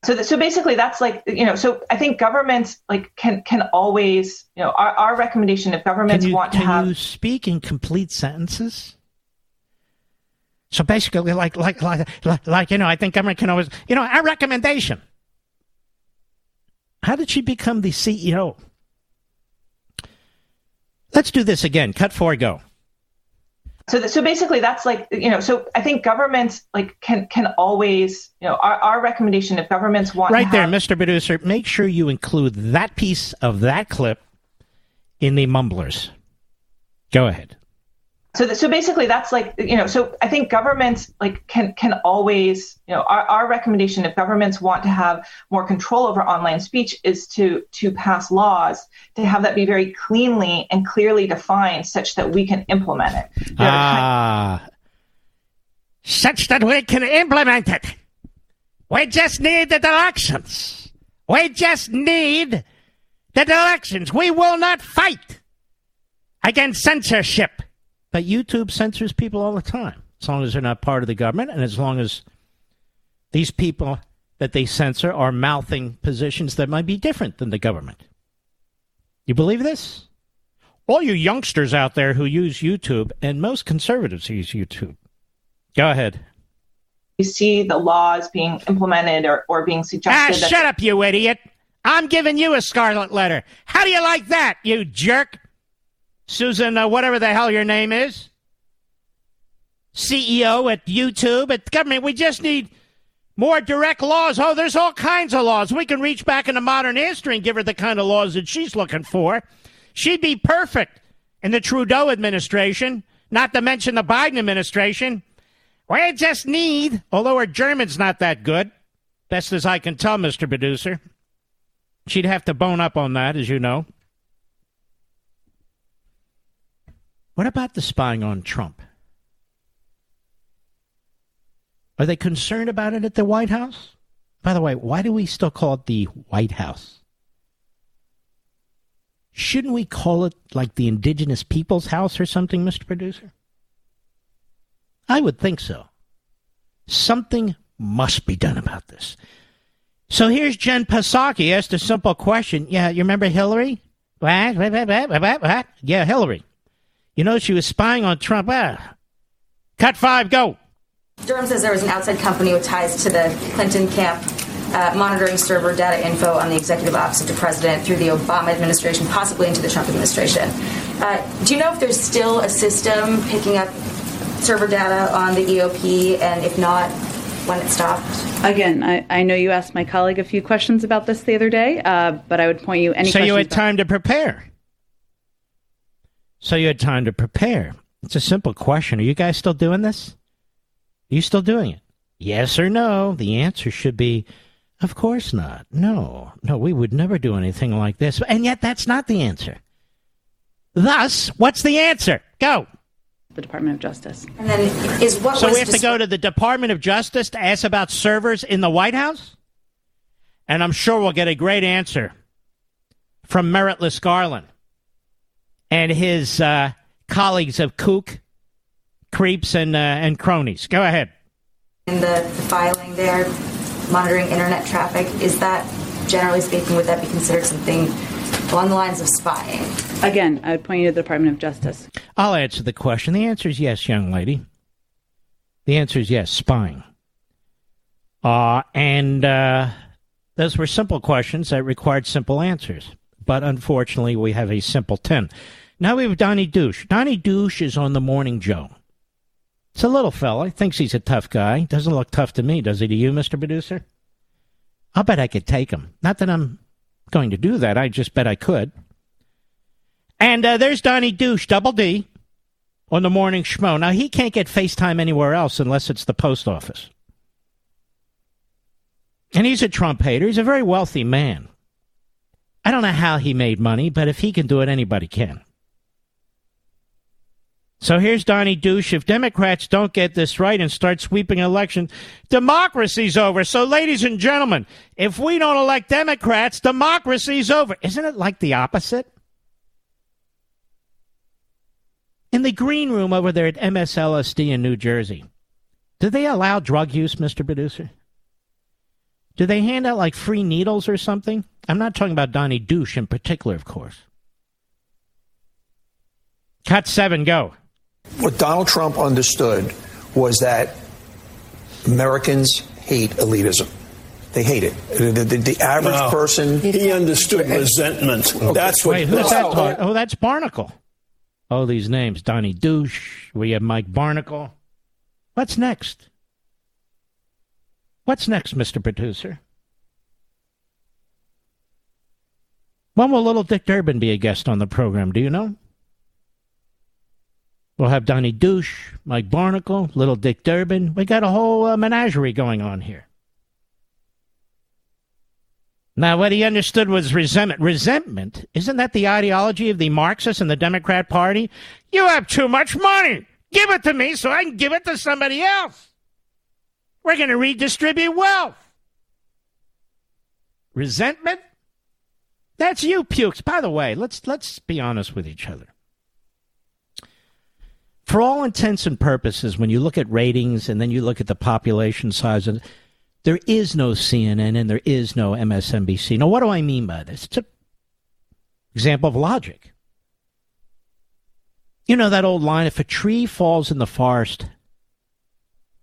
Speaker 5: So, so basically, that's like you know. So I think governments like can can always you know our, our recommendation if governments
Speaker 1: you,
Speaker 5: want to have.
Speaker 1: Can you speak in complete sentences? So basically, like like like like, like you know, I think government can always you know our recommendation. How did she become the CEO? Let's do this again. Cut four, go.
Speaker 5: So, so basically, that's like you know. So I think governments like can can always you know our, our recommendation if governments want
Speaker 1: right there,
Speaker 5: have,
Speaker 1: Mr. Producer, make sure you include that piece of that clip in the mumblers. Go ahead.
Speaker 5: So, so basically, that's like you know. So I think governments like can can always you know our, our recommendation if governments want to have more control over online speech is to to pass laws to have that be very cleanly and clearly defined such that we can implement it.
Speaker 1: Ah, such that we can implement it. We just need the elections. We just need the elections. We will not fight against censorship. But YouTube censors people all the time, as long as they're not part of the government, and as long as these people that they censor are mouthing positions that might be different than the government. You believe this? All you youngsters out there who use YouTube, and most conservatives use YouTube. Go ahead.
Speaker 5: You see the laws being implemented or, or being suggested.
Speaker 1: Ah, shut up, you idiot. I'm giving you a scarlet letter. How do you like that, you jerk? Susan, uh, whatever the hell your name is, CEO at YouTube, at government. We just need more direct laws. Oh, there's all kinds of laws. We can reach back into modern history and give her the kind of laws that she's looking for. She'd be perfect in the Trudeau administration, not to mention the Biden administration. We just need, although her German's not that good, best as I can tell, Mr. Producer. She'd have to bone up on that, as you know. What about the spying on Trump? Are they concerned about it at the White House? By the way, why do we still call it the White House? Shouldn't we call it like the Indigenous People's House or something, Mr. Producer? I would think so. Something must be done about this. So here's Jen Psaki asked a simple question. Yeah, you remember Hillary? What? What? What? What? What? Yeah, Hillary. You know, she was spying on Trump. Ah. Cut five, go.
Speaker 6: Durham says there was an outside company with ties to the Clinton camp uh, monitoring server data info on the executive office of the president through the Obama administration, possibly into the Trump administration. Uh, do you know if there's still a system picking up server data on the EOP, and if not, when it stopped?
Speaker 7: Again, I, I know you asked my colleague a few questions about this the other day, uh, but I would point you any.
Speaker 1: So you had time to prepare. So you had time to prepare. It's a simple question. Are you guys still doing this? Are you still doing it? Yes or no? The answer should be, of course not. No, no, we would never do anything like this. And yet that's not the answer. Thus, what's the answer? Go.
Speaker 7: The Department of Justice.
Speaker 6: And then is what
Speaker 1: So we have to go to the Department of Justice to ask about servers in the White House? And I'm sure we'll get a great answer from Meritless Garland and his uh, colleagues of kook, creeps, and uh, and cronies. Go ahead.
Speaker 6: In the, the filing there, monitoring internet traffic, is that generally speaking, would that be considered something along the lines of spying?
Speaker 7: Again, I would point you to the Department of Justice.
Speaker 1: I'll answer the question. The answer is yes, young lady. The answer is yes, spying. Uh, and uh, those were simple questions that required simple answers. But unfortunately, we have a simpleton. Now we have Donnie Douche. Donnie Douche is on the Morning Joe. It's a little fella. Thinks he's a tough guy. Doesn't look tough to me, does he to you, Mr. Producer? I'll bet I could take him. Not that I'm going to do that. I just bet I could. And uh, there's Donnie Douche, double D, on the morning schmo. Now, he can't get FaceTime anywhere else unless it's the post office. And he's a Trump hater. He's a very wealthy man. I don't know how he made money, but if he can do it, anybody can. So here's Donnie Douche. If Democrats don't get this right and start sweeping elections, democracy's over. So, ladies and gentlemen, if we don't elect Democrats, democracy's over. Isn't it like the opposite? In the green room over there at MSLSD in New Jersey, do they allow drug use, Mr. Producer? Do they hand out like free needles or something? I'm not talking about Donnie Douche in particular, of course. Cut seven, go.
Speaker 8: What Donald Trump understood was that Americans hate elitism. They hate it. The, the, the average
Speaker 9: No.
Speaker 8: person.
Speaker 9: He understood resentment. That's what.
Speaker 1: Wait, who's that?
Speaker 9: all-
Speaker 1: Oh, that's Barnacle. Oh, these names: Donnie Douche. We have Mike Barnacle. What's next? What's next, Mister Producer? When will little Dick Durbin be a guest on the program? Do you know? We'll have Donnie Douche, Mike Barnacle, little Dick Durbin. We got a whole uh, menagerie going on here. Now, what he understood was resentment. Resentment, isn't that the ideology of the Marxists and the Democrat Party? You have too much money. Give it to me so I can give it to somebody else. We're going to redistribute wealth. Resentment? That's you, Pukes. By the way, let's let's be honest with each other. For all intents and purposes, when you look at ratings and then you look at the population size, and there is no CNN and there is no MSNBC. Now, what do I mean by this? It's an example of logic. You know that old line if a tree falls in the forest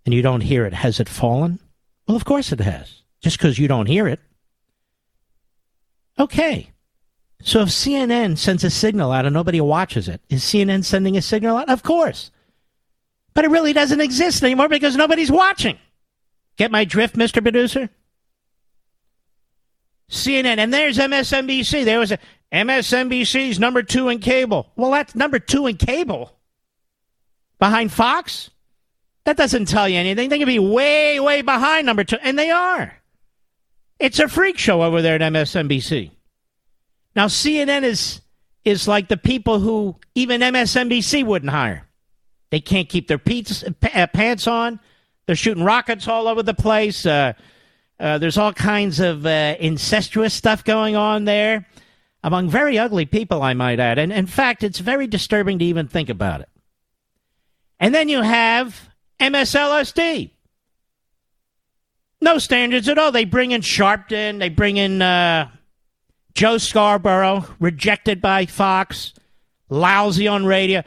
Speaker 1: and you don't hear it, has it fallen? Well, of course it has, just because you don't hear it. Okay. So if CNN sends a signal out and nobody watches it, is CNN sending a signal out? Of course. But it really doesn't exist anymore because nobody's watching. Get my drift, Mr. Producer? CNN, and there's MSNBC. There was a MSNBC's number two in cable. Well, that's number two in cable. Behind Fox? That doesn't tell you anything. They could be way, way behind number two, and they are. It's a freak show over there at MSNBC. Now CNN is is like the people who even MSNBC wouldn't hire. They can't keep their pants, uh, pants on. They're shooting rockets all over the place. Uh, uh, there's all kinds of uh, incestuous stuff going on there among very ugly people, I might add. And in fact, it's very disturbing to even think about it. And then you have MSLSD. No standards at all. They bring in Sharpton. They bring in uh, Joe Scarborough, rejected by Fox, lousy on radio.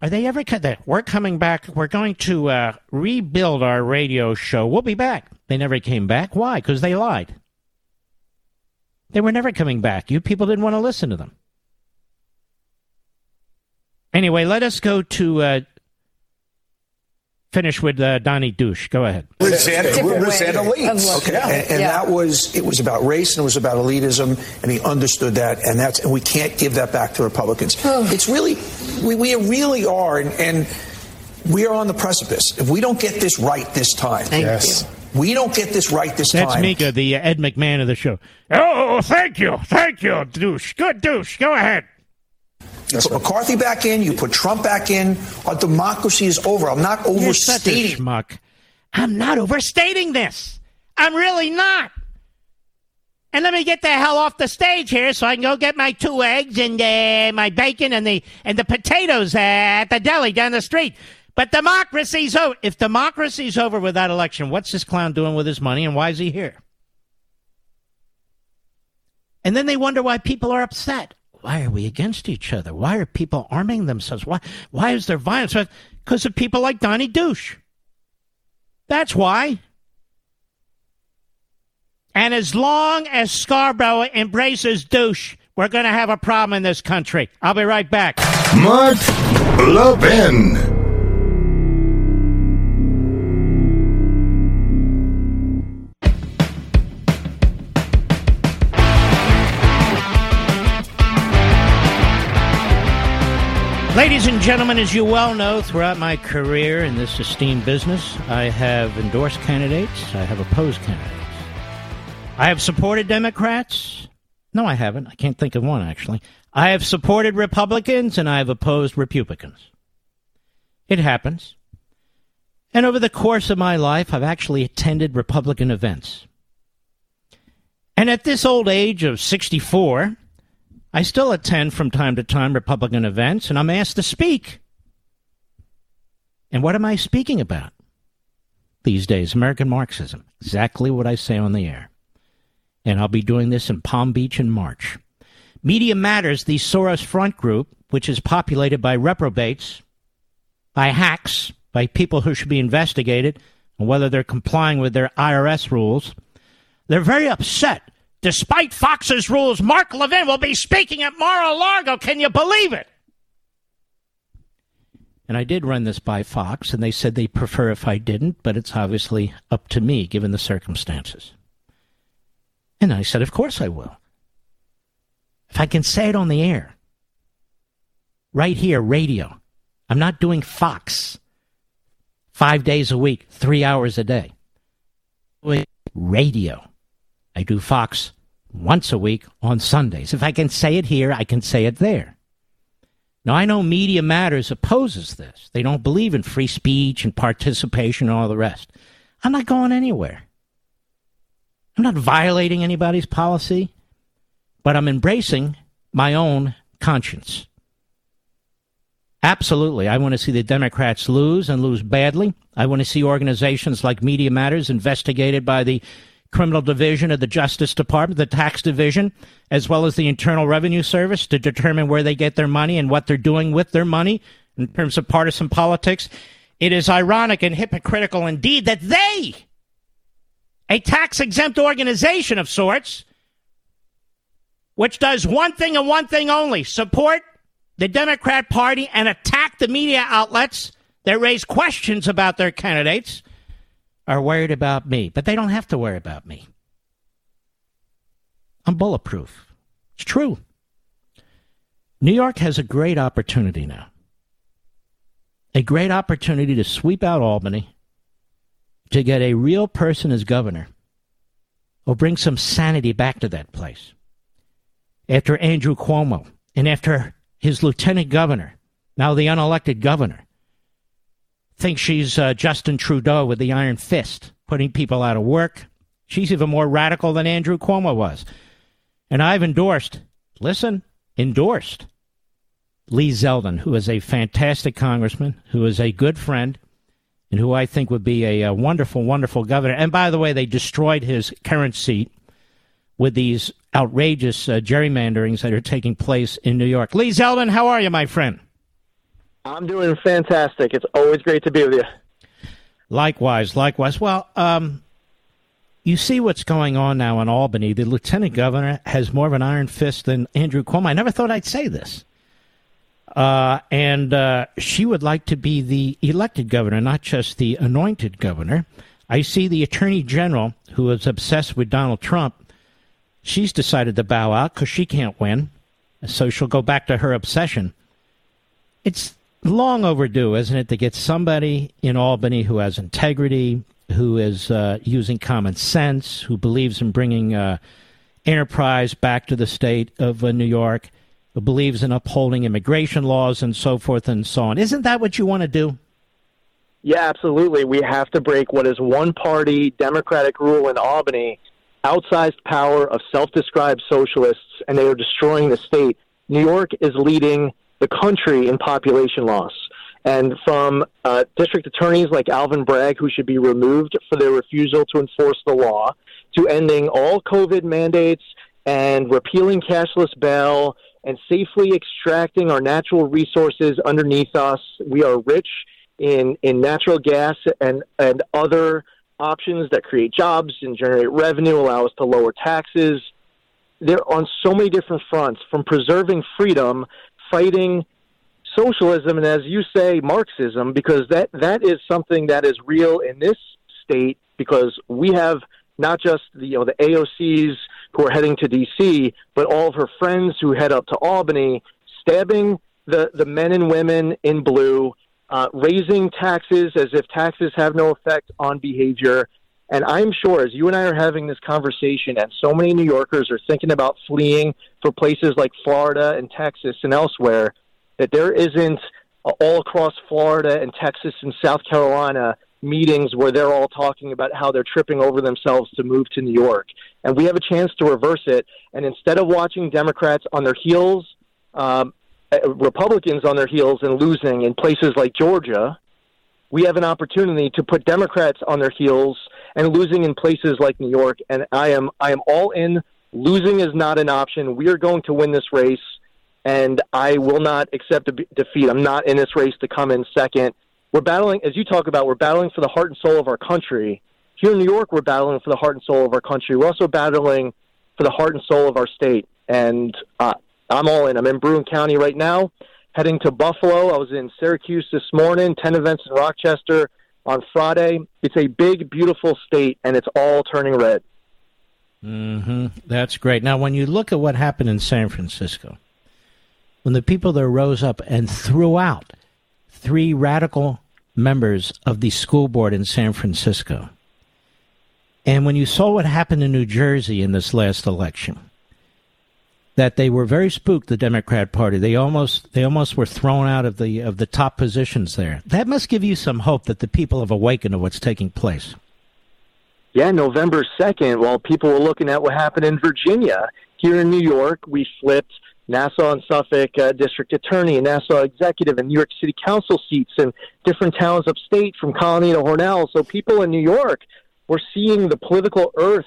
Speaker 1: Are they ever? co- that We're coming back. We're going to uh, rebuild our radio show. We'll be back. They never came back. Why? Because they lied. They were never coming back. You people didn't want to listen to them. Anyway, let us go to uh, finish with uh, Donnie Douche. Go ahead.
Speaker 8: Resent,
Speaker 10: Different
Speaker 8: resent elites. Okay,
Speaker 10: looking.
Speaker 8: and, and
Speaker 10: Yeah.
Speaker 8: that was it was about race and it was about elitism, and he understood that, and that's and we can't give that back to Republicans. it's really we, we really are, and, and we are on the precipice. If we don't get this right this time,
Speaker 10: Thank
Speaker 8: yes, we don't get this right this
Speaker 1: That's
Speaker 8: time.
Speaker 1: Mika, the uh, Ed McMahon of the show. Oh, thank you. Thank you, Douche. Good Douche. Go ahead.
Speaker 8: You put McCarthy back in, you put Trump back in. Our democracy is over. I'm not
Speaker 1: You're such a
Speaker 8: overstating.
Speaker 1: schmuck. I'm not overstating this. I'm really not. And let me get the hell off the stage here so I can go get my two eggs and uh, my bacon and the and the potatoes uh, at the deli down the street. But democracy's over. If democracy's over with that election, what's this clown doing with his money and why is he here? And then they wonder why people are upset. Why are we against each other? Why are people arming themselves? Why why is there violence? Because of people like Donnie Douche. That's why. And as long as Scarborough embraces douche, we're going to have a problem in this country. I'll be right back.
Speaker 2: Mark Levin.
Speaker 1: Ladies and gentlemen, as you well know, throughout my career in this esteemed business, I have endorsed candidates, I have opposed candidates. I have supported Democrats. No, I haven't. I can't think of one, actually. I have supported Republicans and I have opposed Republicans. It happens. And over the course of my life, I've actually attended Republican events. And at this old age of 64, I still attend from time to time Republican events, and I'm asked to speak. And what am I speaking about these days? American Marxism. Exactly what I say on the air. And I'll be doing this in Palm Beach in March. Media Matters, the Soros Front Group, which is populated by reprobates, by hacks, by people who should be investigated, and whether they're complying with their IRS rules. They're very upset Despite Fox's rules, Mark Levin will be speaking at Mar-a-Lago. Can you believe it? And I did run this by Fox, and they said they prefer if I didn't, but it's obviously up to me given the circumstances. And I said, Of course I will. If I can say it on the air, right here, radio. I'm not doing Fox five days a week, three hours a day. Radio. I do Fox once a week on Sundays. If I can say it here, I can say it there. Now, I know Media Matters opposes this. They don't believe in free speech and participation and all the rest. I'm not going anywhere. I'm not violating anybody's policy, but I'm embracing my own conscience. Absolutely. I want to see the Democrats lose and lose badly. I want to see organizations like Media Matters investigated by the criminal division of the Justice Department, the tax division, as well as the Internal Revenue Service to determine where they get their money and what they're doing with their money in terms of partisan politics. It is ironic and hypocritical indeed that they, a tax exempt organization of sorts, which does one thing and one thing only support the Democrat Party and attack the media outlets that raise questions about their candidates are worried about me, but they don't have to worry about me. I'm bulletproof. It's true. New York has a great opportunity now. A great opportunity to sweep out Albany, to get a real person as governor, or bring some sanity back to that place. After Andrew Cuomo and after his lieutenant governor, now the unelected governor, thinks she's uh, Justin Trudeau with the iron fist, putting people out of work. She's even more radical than Andrew Cuomo was. And I've endorsed, listen, endorsed Lee Zeldin, who is a fantastic congressman, who is a good friend, and who I think would be a, a wonderful, wonderful governor. And by the way, they destroyed his current seat with these outrageous uh, gerrymanderings that are taking place in New York. Lee Zeldin, how are you, my friend?
Speaker 10: I'm doing fantastic. It's always great to be with you.
Speaker 1: Likewise, likewise. Well, um, you see what's going on now in Albany. The lieutenant governor has more of an iron fist than Andrew Cuomo. I never thought I'd say this. Uh, and uh, she would like to be the elected governor, not just the anointed governor. I see the attorney general, who is obsessed with Donald Trump, she's decided to bow out because she can't win. So she'll go back to her obsession. It's long overdue, isn't it, to get somebody in Albany who has integrity, who is uh, using common sense, who believes in bringing uh, enterprise back to the state of uh, New York, who believes in upholding immigration laws and so forth and so on. Isn't that what you want to do?
Speaker 10: Yeah, absolutely. We have to break what is one party Democratic rule in Albany, outsized power of self described socialists, and they are destroying the state. New York is leading the country in population loss. And from uh, district attorneys like Alvin Bragg, who should be removed for their refusal to enforce the law, to ending all COVID mandates and repealing cashless bail and safely extracting our natural resources underneath us. We are rich in, in natural gas and, and other options that create jobs and generate revenue, allow us to lower taxes. They're on so many different fronts, from preserving freedom fighting socialism and, as you say, Marxism, because that that is something that is real in this state. Because we have not just the you know the AOCs who are heading to D.C., but all of her friends who head up to Albany, stabbing the, the men and women in blue, uh, raising taxes as if taxes have no effect on behavior. And I'm sure as you and I are having this conversation, and so many New Yorkers are thinking about fleeing for places like Florida and Texas and elsewhere, that there isn't all across Florida and Texas and South Carolina meetings where they're all talking about how they're tripping over themselves to move to New York. And we have a chance to reverse it. And instead of watching Democrats on their heels, um, uh, Republicans on their heels and losing in places like Georgia, we have an opportunity to put Democrats on their heels and losing in places like New York. And I am I am all in. Losing is not an option. We are going to win this race, and I will not accept a defeat. I'm not in this race to come in second. We're battling, as you talk about, we're battling for the heart and soul of our country. Here in New York, we're battling for the heart and soul of our country. We're also battling for the heart and soul of our state. And uh, I'm all in. I'm in Bruin County right now, heading to Buffalo. I was in Syracuse this morning, 10 events in Rochester on Friday. It's a big, beautiful state, and it's all turning red.
Speaker 1: Mm-hmm. That's great. Now, when you look at what happened in San Francisco, when the people there rose up and threw out three radical members of the school board in San Francisco, and when you saw what happened in New Jersey in this last election, that they were very spooked. The Democrat Party they almost they almost were thrown out of the of the top positions there. That must give you some hope that the people have awakened to what's taking place.
Speaker 10: Yeah, November second. While people were looking at what happened in Virginia, here in New York, we flipped Nassau and Suffolk uh, district attorney, and Nassau executive, and New York City council seats, and different towns upstate from Colonie to Hornell. So people in New York were seeing the political earth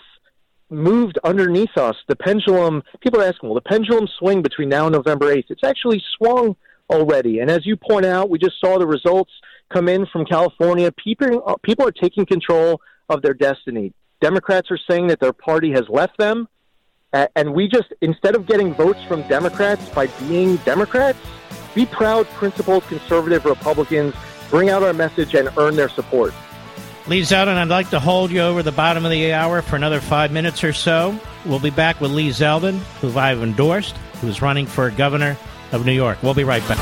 Speaker 10: moved underneath us. The pendulum, people are asking, will the pendulum swing between now and November 8th? It's actually swung already. And as you point out, we just saw the results come in from California. People, uh, people are taking control of their destiny. Democrats are saying that their party has left them. And we just, instead of getting votes from Democrats by being Democrats, be proud, principled, conservative Republicans, bring out our message and earn their support.
Speaker 1: Lee Zeldin, I'd like to hold you over the bottom of the hour for another five minutes or so. We'll be back with Lee Zeldin, who I've endorsed, who's running for governor of New York. We'll be right back.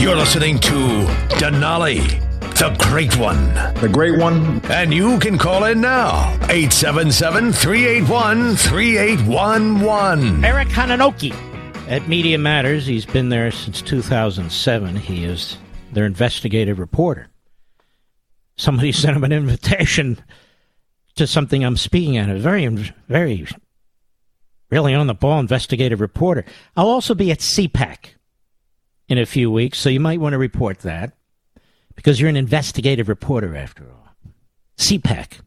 Speaker 4: You're listening to Denali the great one.
Speaker 2: The great one.
Speaker 4: And you can call in now. 877 381 3811.
Speaker 1: Eric Hananoki at Media Matters. He's been there since 2007. He is their investigative reporter. Somebody sent him an invitation to something I'm speaking at. A very, very, really on the ball investigative reporter. I'll also be at CPAC in a few weeks, so you might want to report that because you're an investigative reporter after all. CPAC,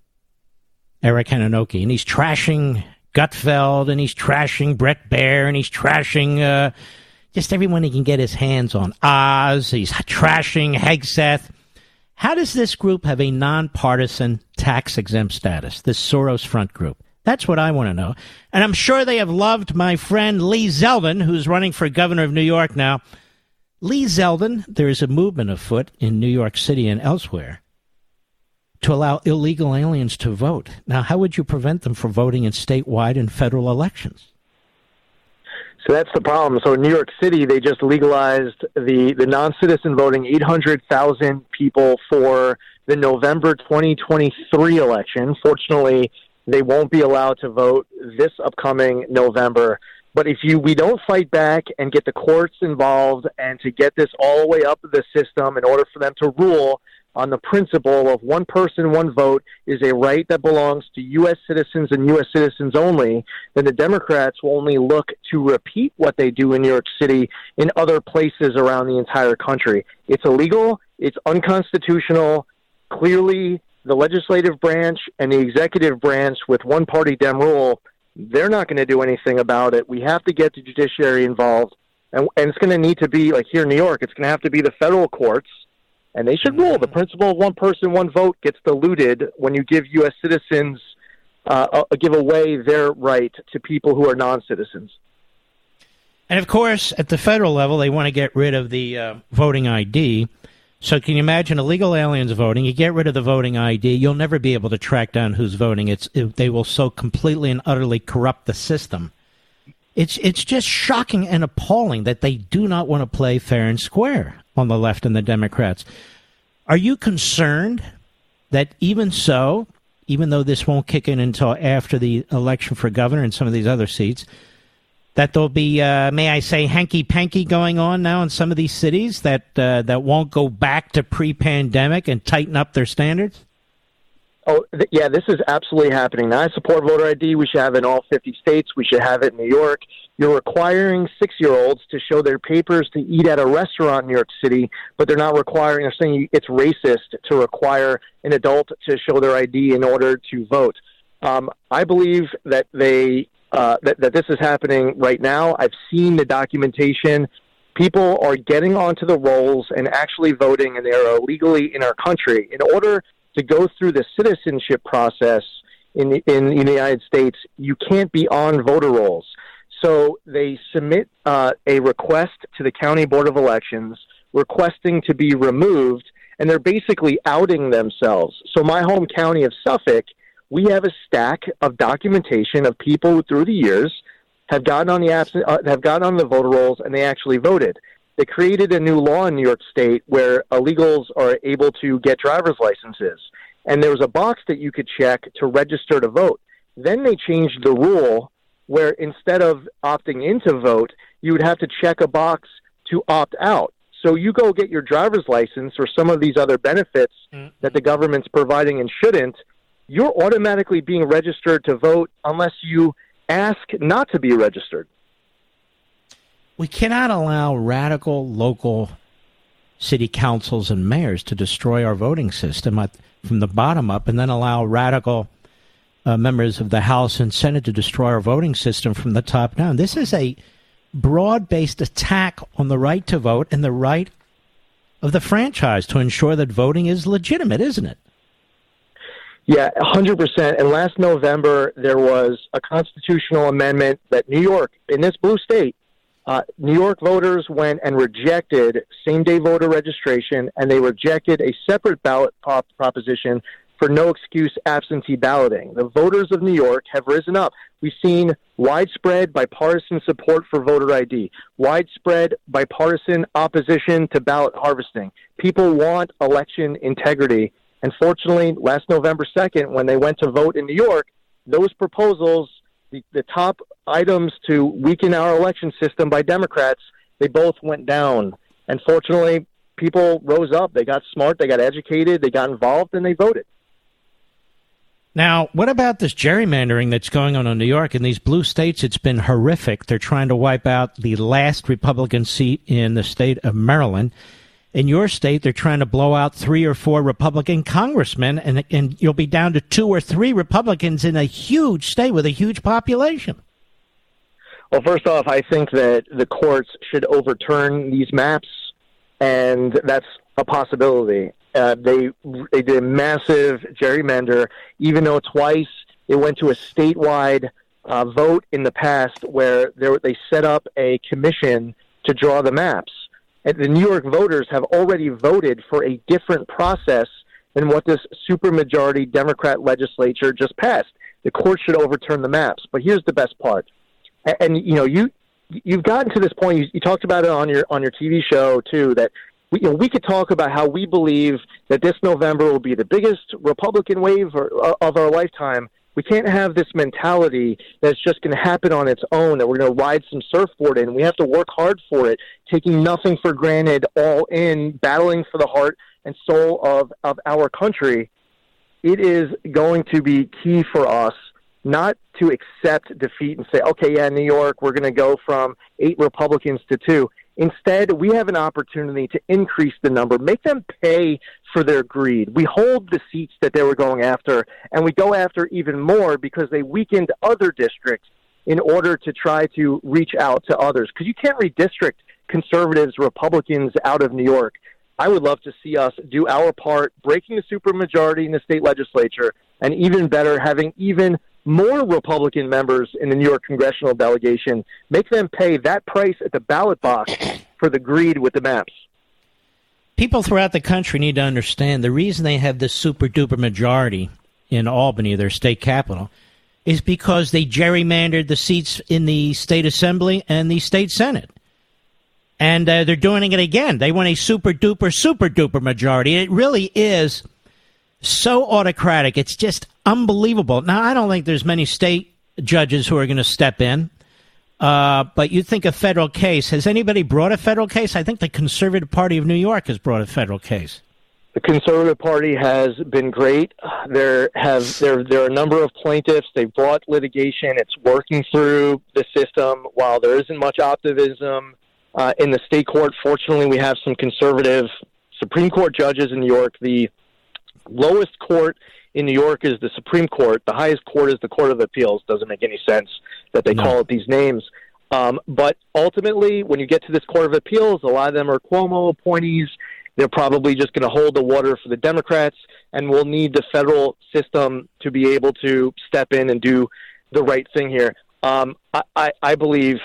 Speaker 1: Eric Hananoki, and he's trashing Gutfeld, and he's trashing Bret Baier, and he's trashing uh, just everyone he can get his hands on. Oz, he's trashing Hegseth. How does this group have a nonpartisan tax exempt status, this Soros Front group? That's what I want to know. And I'm sure they have loved my friend Lee Zeldin, who's running for governor of New York now. Lee Zeldin, there is a movement afoot in New York City and elsewhere to allow illegal aliens to vote. Now, how would you prevent them from voting in statewide and federal elections?
Speaker 10: So that's the problem. So in New York City, they just legalized the, the non citizen voting 800,000 people for the November 2023 election. Fortunately, they won't be allowed to vote this upcoming November. But if you we don't fight back and get the courts involved and to get this all the way up the system in order for them to rule on the principle of one person, one vote is a right that belongs to U.S. citizens and U.S. citizens only, then the Democrats will only look to repeat what they do in New York City in other places around the entire country. It's illegal, it's unconstitutional. Clearly, the legislative branch and the executive branch, with one party Dem rule, they're not going to do anything about it. We have to get the judiciary involved. And, and it's going to need to be, like here in New York, it's going to have to be the federal courts. And they should rule. The principle of one person, one vote gets diluted when you give U.S. citizens, uh, give away their right to people who are non citizens.
Speaker 1: And of course, at the federal level, they want to get rid of the uh, voting ID. So can you imagine illegal aliens voting? You get rid of the voting ID, you'll never be able to track down who's voting. It's it, they will so completely and utterly corrupt the system. It's it's just shocking and appalling that they do not want to play fair and square on the left and the Democrats. Are you concerned that even so, even though this won't kick in until after the election for governor and some of these other seats, that there'll be, uh, may I say, hanky panky going on now in some of these cities that uh, that won't go back to pre-pandemic and tighten up their standards?
Speaker 10: Oh, th- yeah, this is absolutely happening. Now, I support voter ID. We should have it in all 50 states. We should have it in New York. You're requiring six year olds to show their papers to eat at a restaurant in New York City, but they're not requiring, they're saying it's racist to require an adult to show their ID in order to vote. Um, I believe that they uh, that, that this is happening right now. I've seen the documentation. People are getting onto the rolls and actually voting, and they are illegally in our country. In order to go through the citizenship process in the, in, in the United States, you can't be on voter rolls. So they submit uh, a request to the County Board of Elections requesting to be removed, and they're basically outing themselves. So my home county of Suffolk, we have a stack of documentation of people who, through the years, have gotten on the abs- uh, have gotten on the voter rolls and they actually voted. They created a new law in New York State where illegals are able to get driver's licenses, and there was a box that you could check to register to vote. Then they changed the rule where instead of opting in to vote, you would have to check a box to opt out. So you go get your driver's license or some of these other benefits mm-hmm. that the government's providing and shouldn't, you're automatically being registered to vote unless you ask not to be registered.
Speaker 1: We cannot allow radical local city councils and mayors to destroy our voting system from the bottom up and then allow radical uh, members of the House and Senate to destroy our voting system from the top down. This is a broad based attack on the right to vote and the right of the franchise to ensure that voting is legitimate, isn't it?
Speaker 10: Yeah, 100%. And last November, there was a constitutional amendment that New York, in this blue state, uh, New York voters went and rejected same day voter registration, and they rejected a separate ballot prop- proposition for no excuse absentee balloting. The voters of New York have risen up. We've seen widespread bipartisan support for voter ID, widespread bipartisan opposition to ballot harvesting. People want election integrity. And fortunately, last November 2nd, when they went to vote in New York, those proposals, the, the top items to weaken our election system by Democrats, they both went down. And fortunately, people rose up. They got smart, they got educated, they got involved, and they voted.
Speaker 1: Now, what about this gerrymandering that's going on in New York? In these blue states, it's been horrific. They're trying to wipe out the last Republican seat in the state of Maryland. In your state, they're trying to blow out three or four Republican congressmen, and, and you'll be down to two or three Republicans in a huge state with a huge population.
Speaker 10: Well, first off, I think that the courts should overturn these maps, and that's a possibility. Uh, they they did a massive gerrymander, even though twice it went to a statewide uh, vote in the past where there, they set up a commission to draw the maps. The New York voters have already voted for a different process than what this supermajority Democrat legislature just passed. The court should overturn the maps. But here's the best part, and, and you know you you've gotten to this point. You, you talked about it on your on your TV show too that we, you know, we could talk about how we believe that this November will be the biggest Republican wave or, of our lifetime. We can't have this mentality that's just going to happen on its own, that we're going to ride some surfboard in. We have to work hard for it, taking nothing for granted, all in, battling for the heart and soul of, of our country. It is going to be key for us not to accept defeat and say, okay, yeah, New York, we're going to go from eight Republicans to two. Instead, we have an opportunity to increase the number, make them pay for their greed. We hold the seats that they were going after, and we go after even more because they weakened other districts in order to try to reach out to others. Because you can't redistrict conservatives, Republicans out of New York. I would love to see us do our part, breaking the supermajority in the state legislature, and even better, having even more Republican members in the New York congressional delegation, make them pay that price at the ballot box for the greed with the maps.
Speaker 1: people throughout the country need to understand the reason they have this super duper majority in Albany, their state capital, is because they gerrymandered the seats in the state assembly and the state senate. And uh, they're doing it again. They want a super duper, super duper majority. It really is so autocratic. It's just unbelievable. Now, I don't think there's many state judges who are going to step in. Uh, but you think a federal case. Has anybody brought a federal case? I think the Conservative Party of New York has brought a federal case.
Speaker 10: The Conservative Party has been great. There have there there are a number of plaintiffs. They've brought litigation. It's working through the system. While there isn't much optimism uh, in the state court, fortunately, we have some conservative Supreme Court judges in New York. The lowest court in New York is the Supreme Court. The highest court is the Court of Appeals. Doesn't make any sense that they no. call it these names. Um, but ultimately, when you get to this Court of Appeals, a lot of them are Cuomo appointees. They're probably just going to hold the water for the Democrats, and we'll need the federal system to be able to step in and do the right thing here. Um, I, I, I believe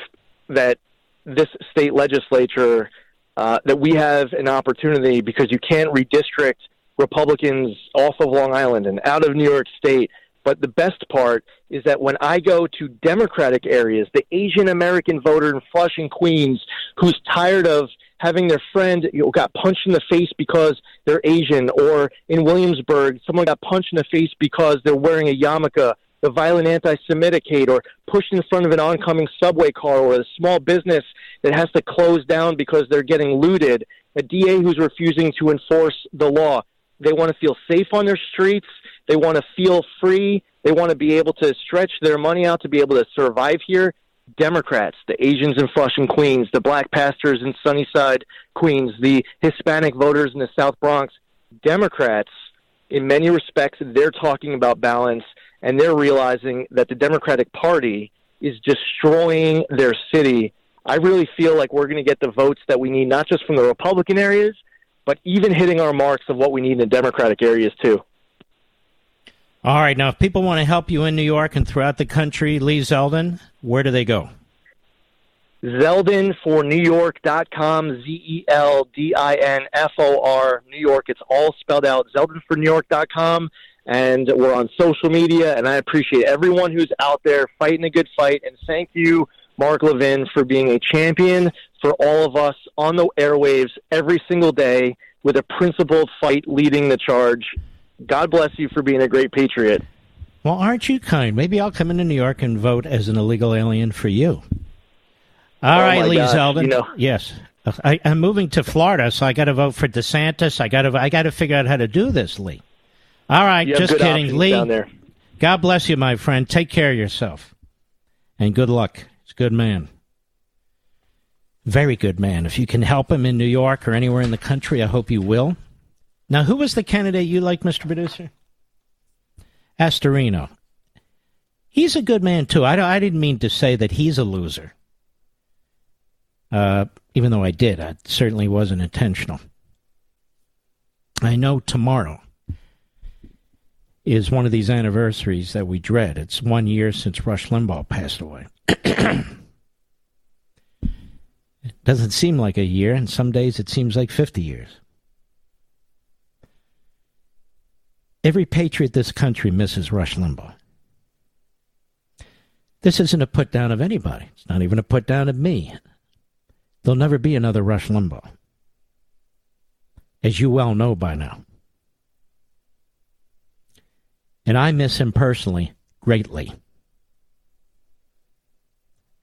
Speaker 10: that this state legislature, uh, that we have an opportunity because you can't redistrict Republicans off of Long Island and out of New York State. But the best part is that when I go to Democratic areas, the Asian American voter in Flushing, Queens, who's tired of having their friend you know, got punched in the face because they're Asian, or in Williamsburg, someone got punched in the face because they're wearing a yarmulke, the violent anti-Semitic hate, or pushed in front of an oncoming subway car, or a small business that has to close down because they're getting looted, a DA who's refusing to enforce the law. They want to feel safe on their streets. They want to feel free. They want to be able to stretch their money out to be able to survive here. Democrats, the Asians in Flushing, Queens, the black pastors in Sunnyside, Queens, the Hispanic voters in the South Bronx, Democrats, in many respects, they're talking about balance and they're realizing that the Democratic Party is destroying their city. I really feel like we're going to get the votes that we need, not just from the Republican areas, but even hitting our marks of what we need in the Democratic areas, too.
Speaker 1: All right. Now, if people want to help you in New York and throughout the country, Lee Zeldin, where do they go?
Speaker 10: Zeldin for New York.com, Z E L D I N F O R, New York. It's all spelled out. Zeldin for New York.com. And we're on social media. And I appreciate everyone who's out there fighting a good fight. And thank you, Mark Levin, for being a champion for all of us on the airwaves every single day with a principled fight leading the charge God bless you for being a great patriot.
Speaker 1: Well, aren't you kind? Maybe I'll come into New York and vote as an illegal alien for you. All oh right, Lee God. Zeldin. You know. Yes. I, am moving to Florida, so I got to vote for DeSantis. I got to I got to figure out how to do this, Lee. All right, just kidding, Lee. God bless you, my friend. Take care of yourself, and good luck. It's a good man, very good man. If you can help him in New York or anywhere in the country, I hope you will. Now, who was the candidate you liked, Mr. Producer? Astorino. He's a good man, too. I, I didn't mean to say that he's a loser. Uh, even though I did, I certainly wasn't intentional. I know tomorrow is one of these anniversaries that we dread. It's one year since Rush Limbaugh passed away. it doesn't seem like a year, and some days it seems like 50 years. Every patriot this country misses Rush Limbaugh. This isn't a put down of anybody. It's not even a put down of me. There'll never be another Rush Limbaugh. As you well know by now. And I miss him personally greatly.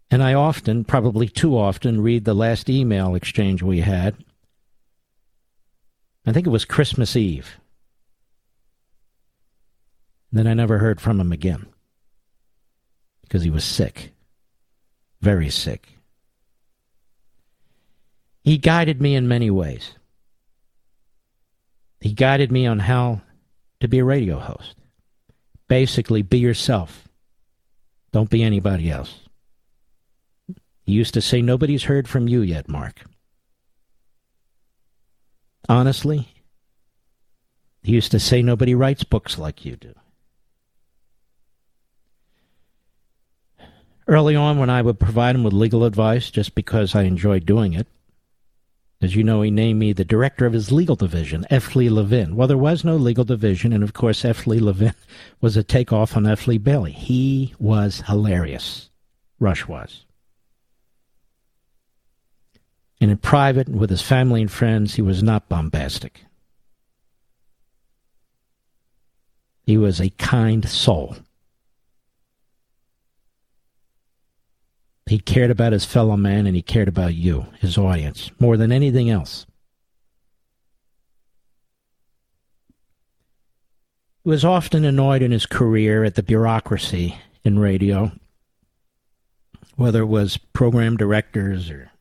Speaker 1: And I often, probably too often, read the last email exchange we had. I think it was Christmas Eve. Then I never heard from him again because he was sick, very sick. He guided me in many ways. He guided me on how to be a radio host. Basically, be yourself. Don't be anybody else. He used to say, Nobody's heard from you yet, Mark. Honestly, he used to say, Nobody writes books like you do. Early on, when I would provide him with legal advice just because I enjoyed doing it, As you know, he named me the director of his legal division, F. Lee Levin. Well, there was no legal division, and of course, F. Lee Levin was a takeoff on F. Lee Bailey. He was hilarious. Rush was. And in private, and with his family and friends, he was not bombastic. He was a kind soul. He cared about his fellow man and he cared about you, his audience, more than anything else. He was often annoyed in his career at the bureaucracy in radio, whether it was program directors or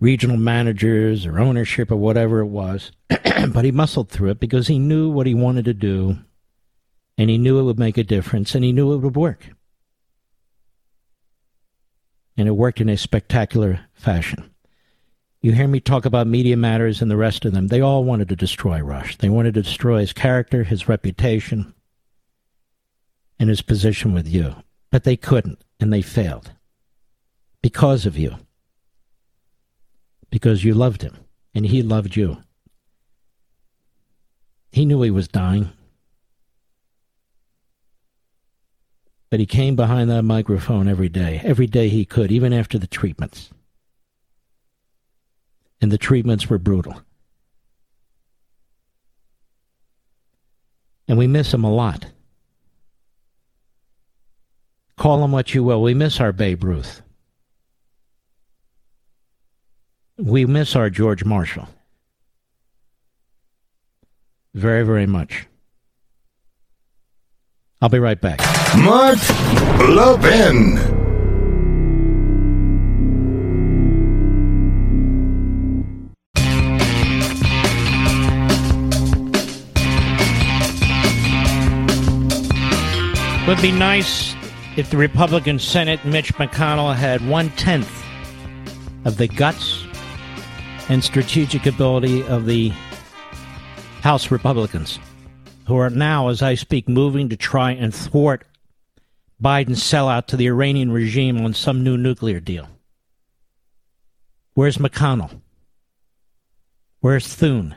Speaker 1: regional managers or ownership or whatever it was. but he muscled through it because he knew what he wanted to do and he knew it would make a difference and he knew it would work and it worked in a spectacular fashion. You hear me talk about Media Matters and the rest of them. They all wanted to destroy Rush. They wanted to destroy his character, his reputation, and his position with you. But they couldn't, and they failed. Because of you. Because you loved him, and he loved you. He knew he was dying. But he came behind that microphone every day, every day he could, even after the treatments. And the treatments were brutal. And we miss him a lot. Call him what you will. We miss our Babe Ruth. We miss our George Marshall. Very, very much. I'll be right back.
Speaker 2: Mark Levin.
Speaker 1: Would be nice if the Republican Senate Mitch McConnell had one tenth of the guts and strategic ability of the House Republicans, who are now, as I speak, moving to try and thwart Biden's sellout to the Iranian regime on some new nuclear deal? Where's McConnell? Where's Thune?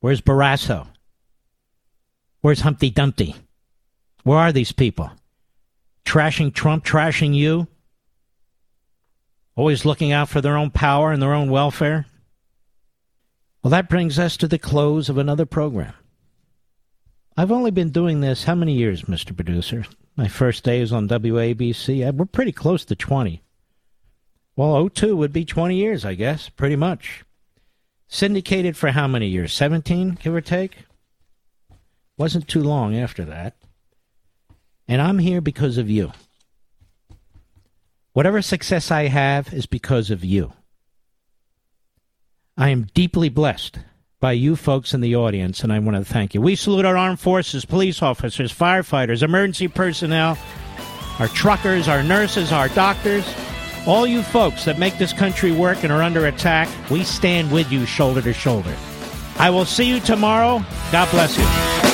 Speaker 1: Where's Barrasso? Where's Humpty Dumpty? Where are these people? Trashing Trump, trashing you? Always looking out for their own power and their own welfare? Well, that brings us to the close of another program. I've only been doing this how many years, Mr. Producer? My first day was on WABC. Uh, we're pretty close to 20. Well, 02 would be 20 years, I guess, pretty much. Syndicated for how many years? 17, give or take? Wasn't too long after that. And I'm here because of you. Whatever success I have is because of you. I am deeply blessed by you folks in the audience, and I want to thank you. We salute our armed forces, police officers, firefighters, emergency personnel, our truckers, our nurses, our doctors, all you folks that make this country work and are under attack. We stand with you shoulder to shoulder. I will see you tomorrow. God bless you.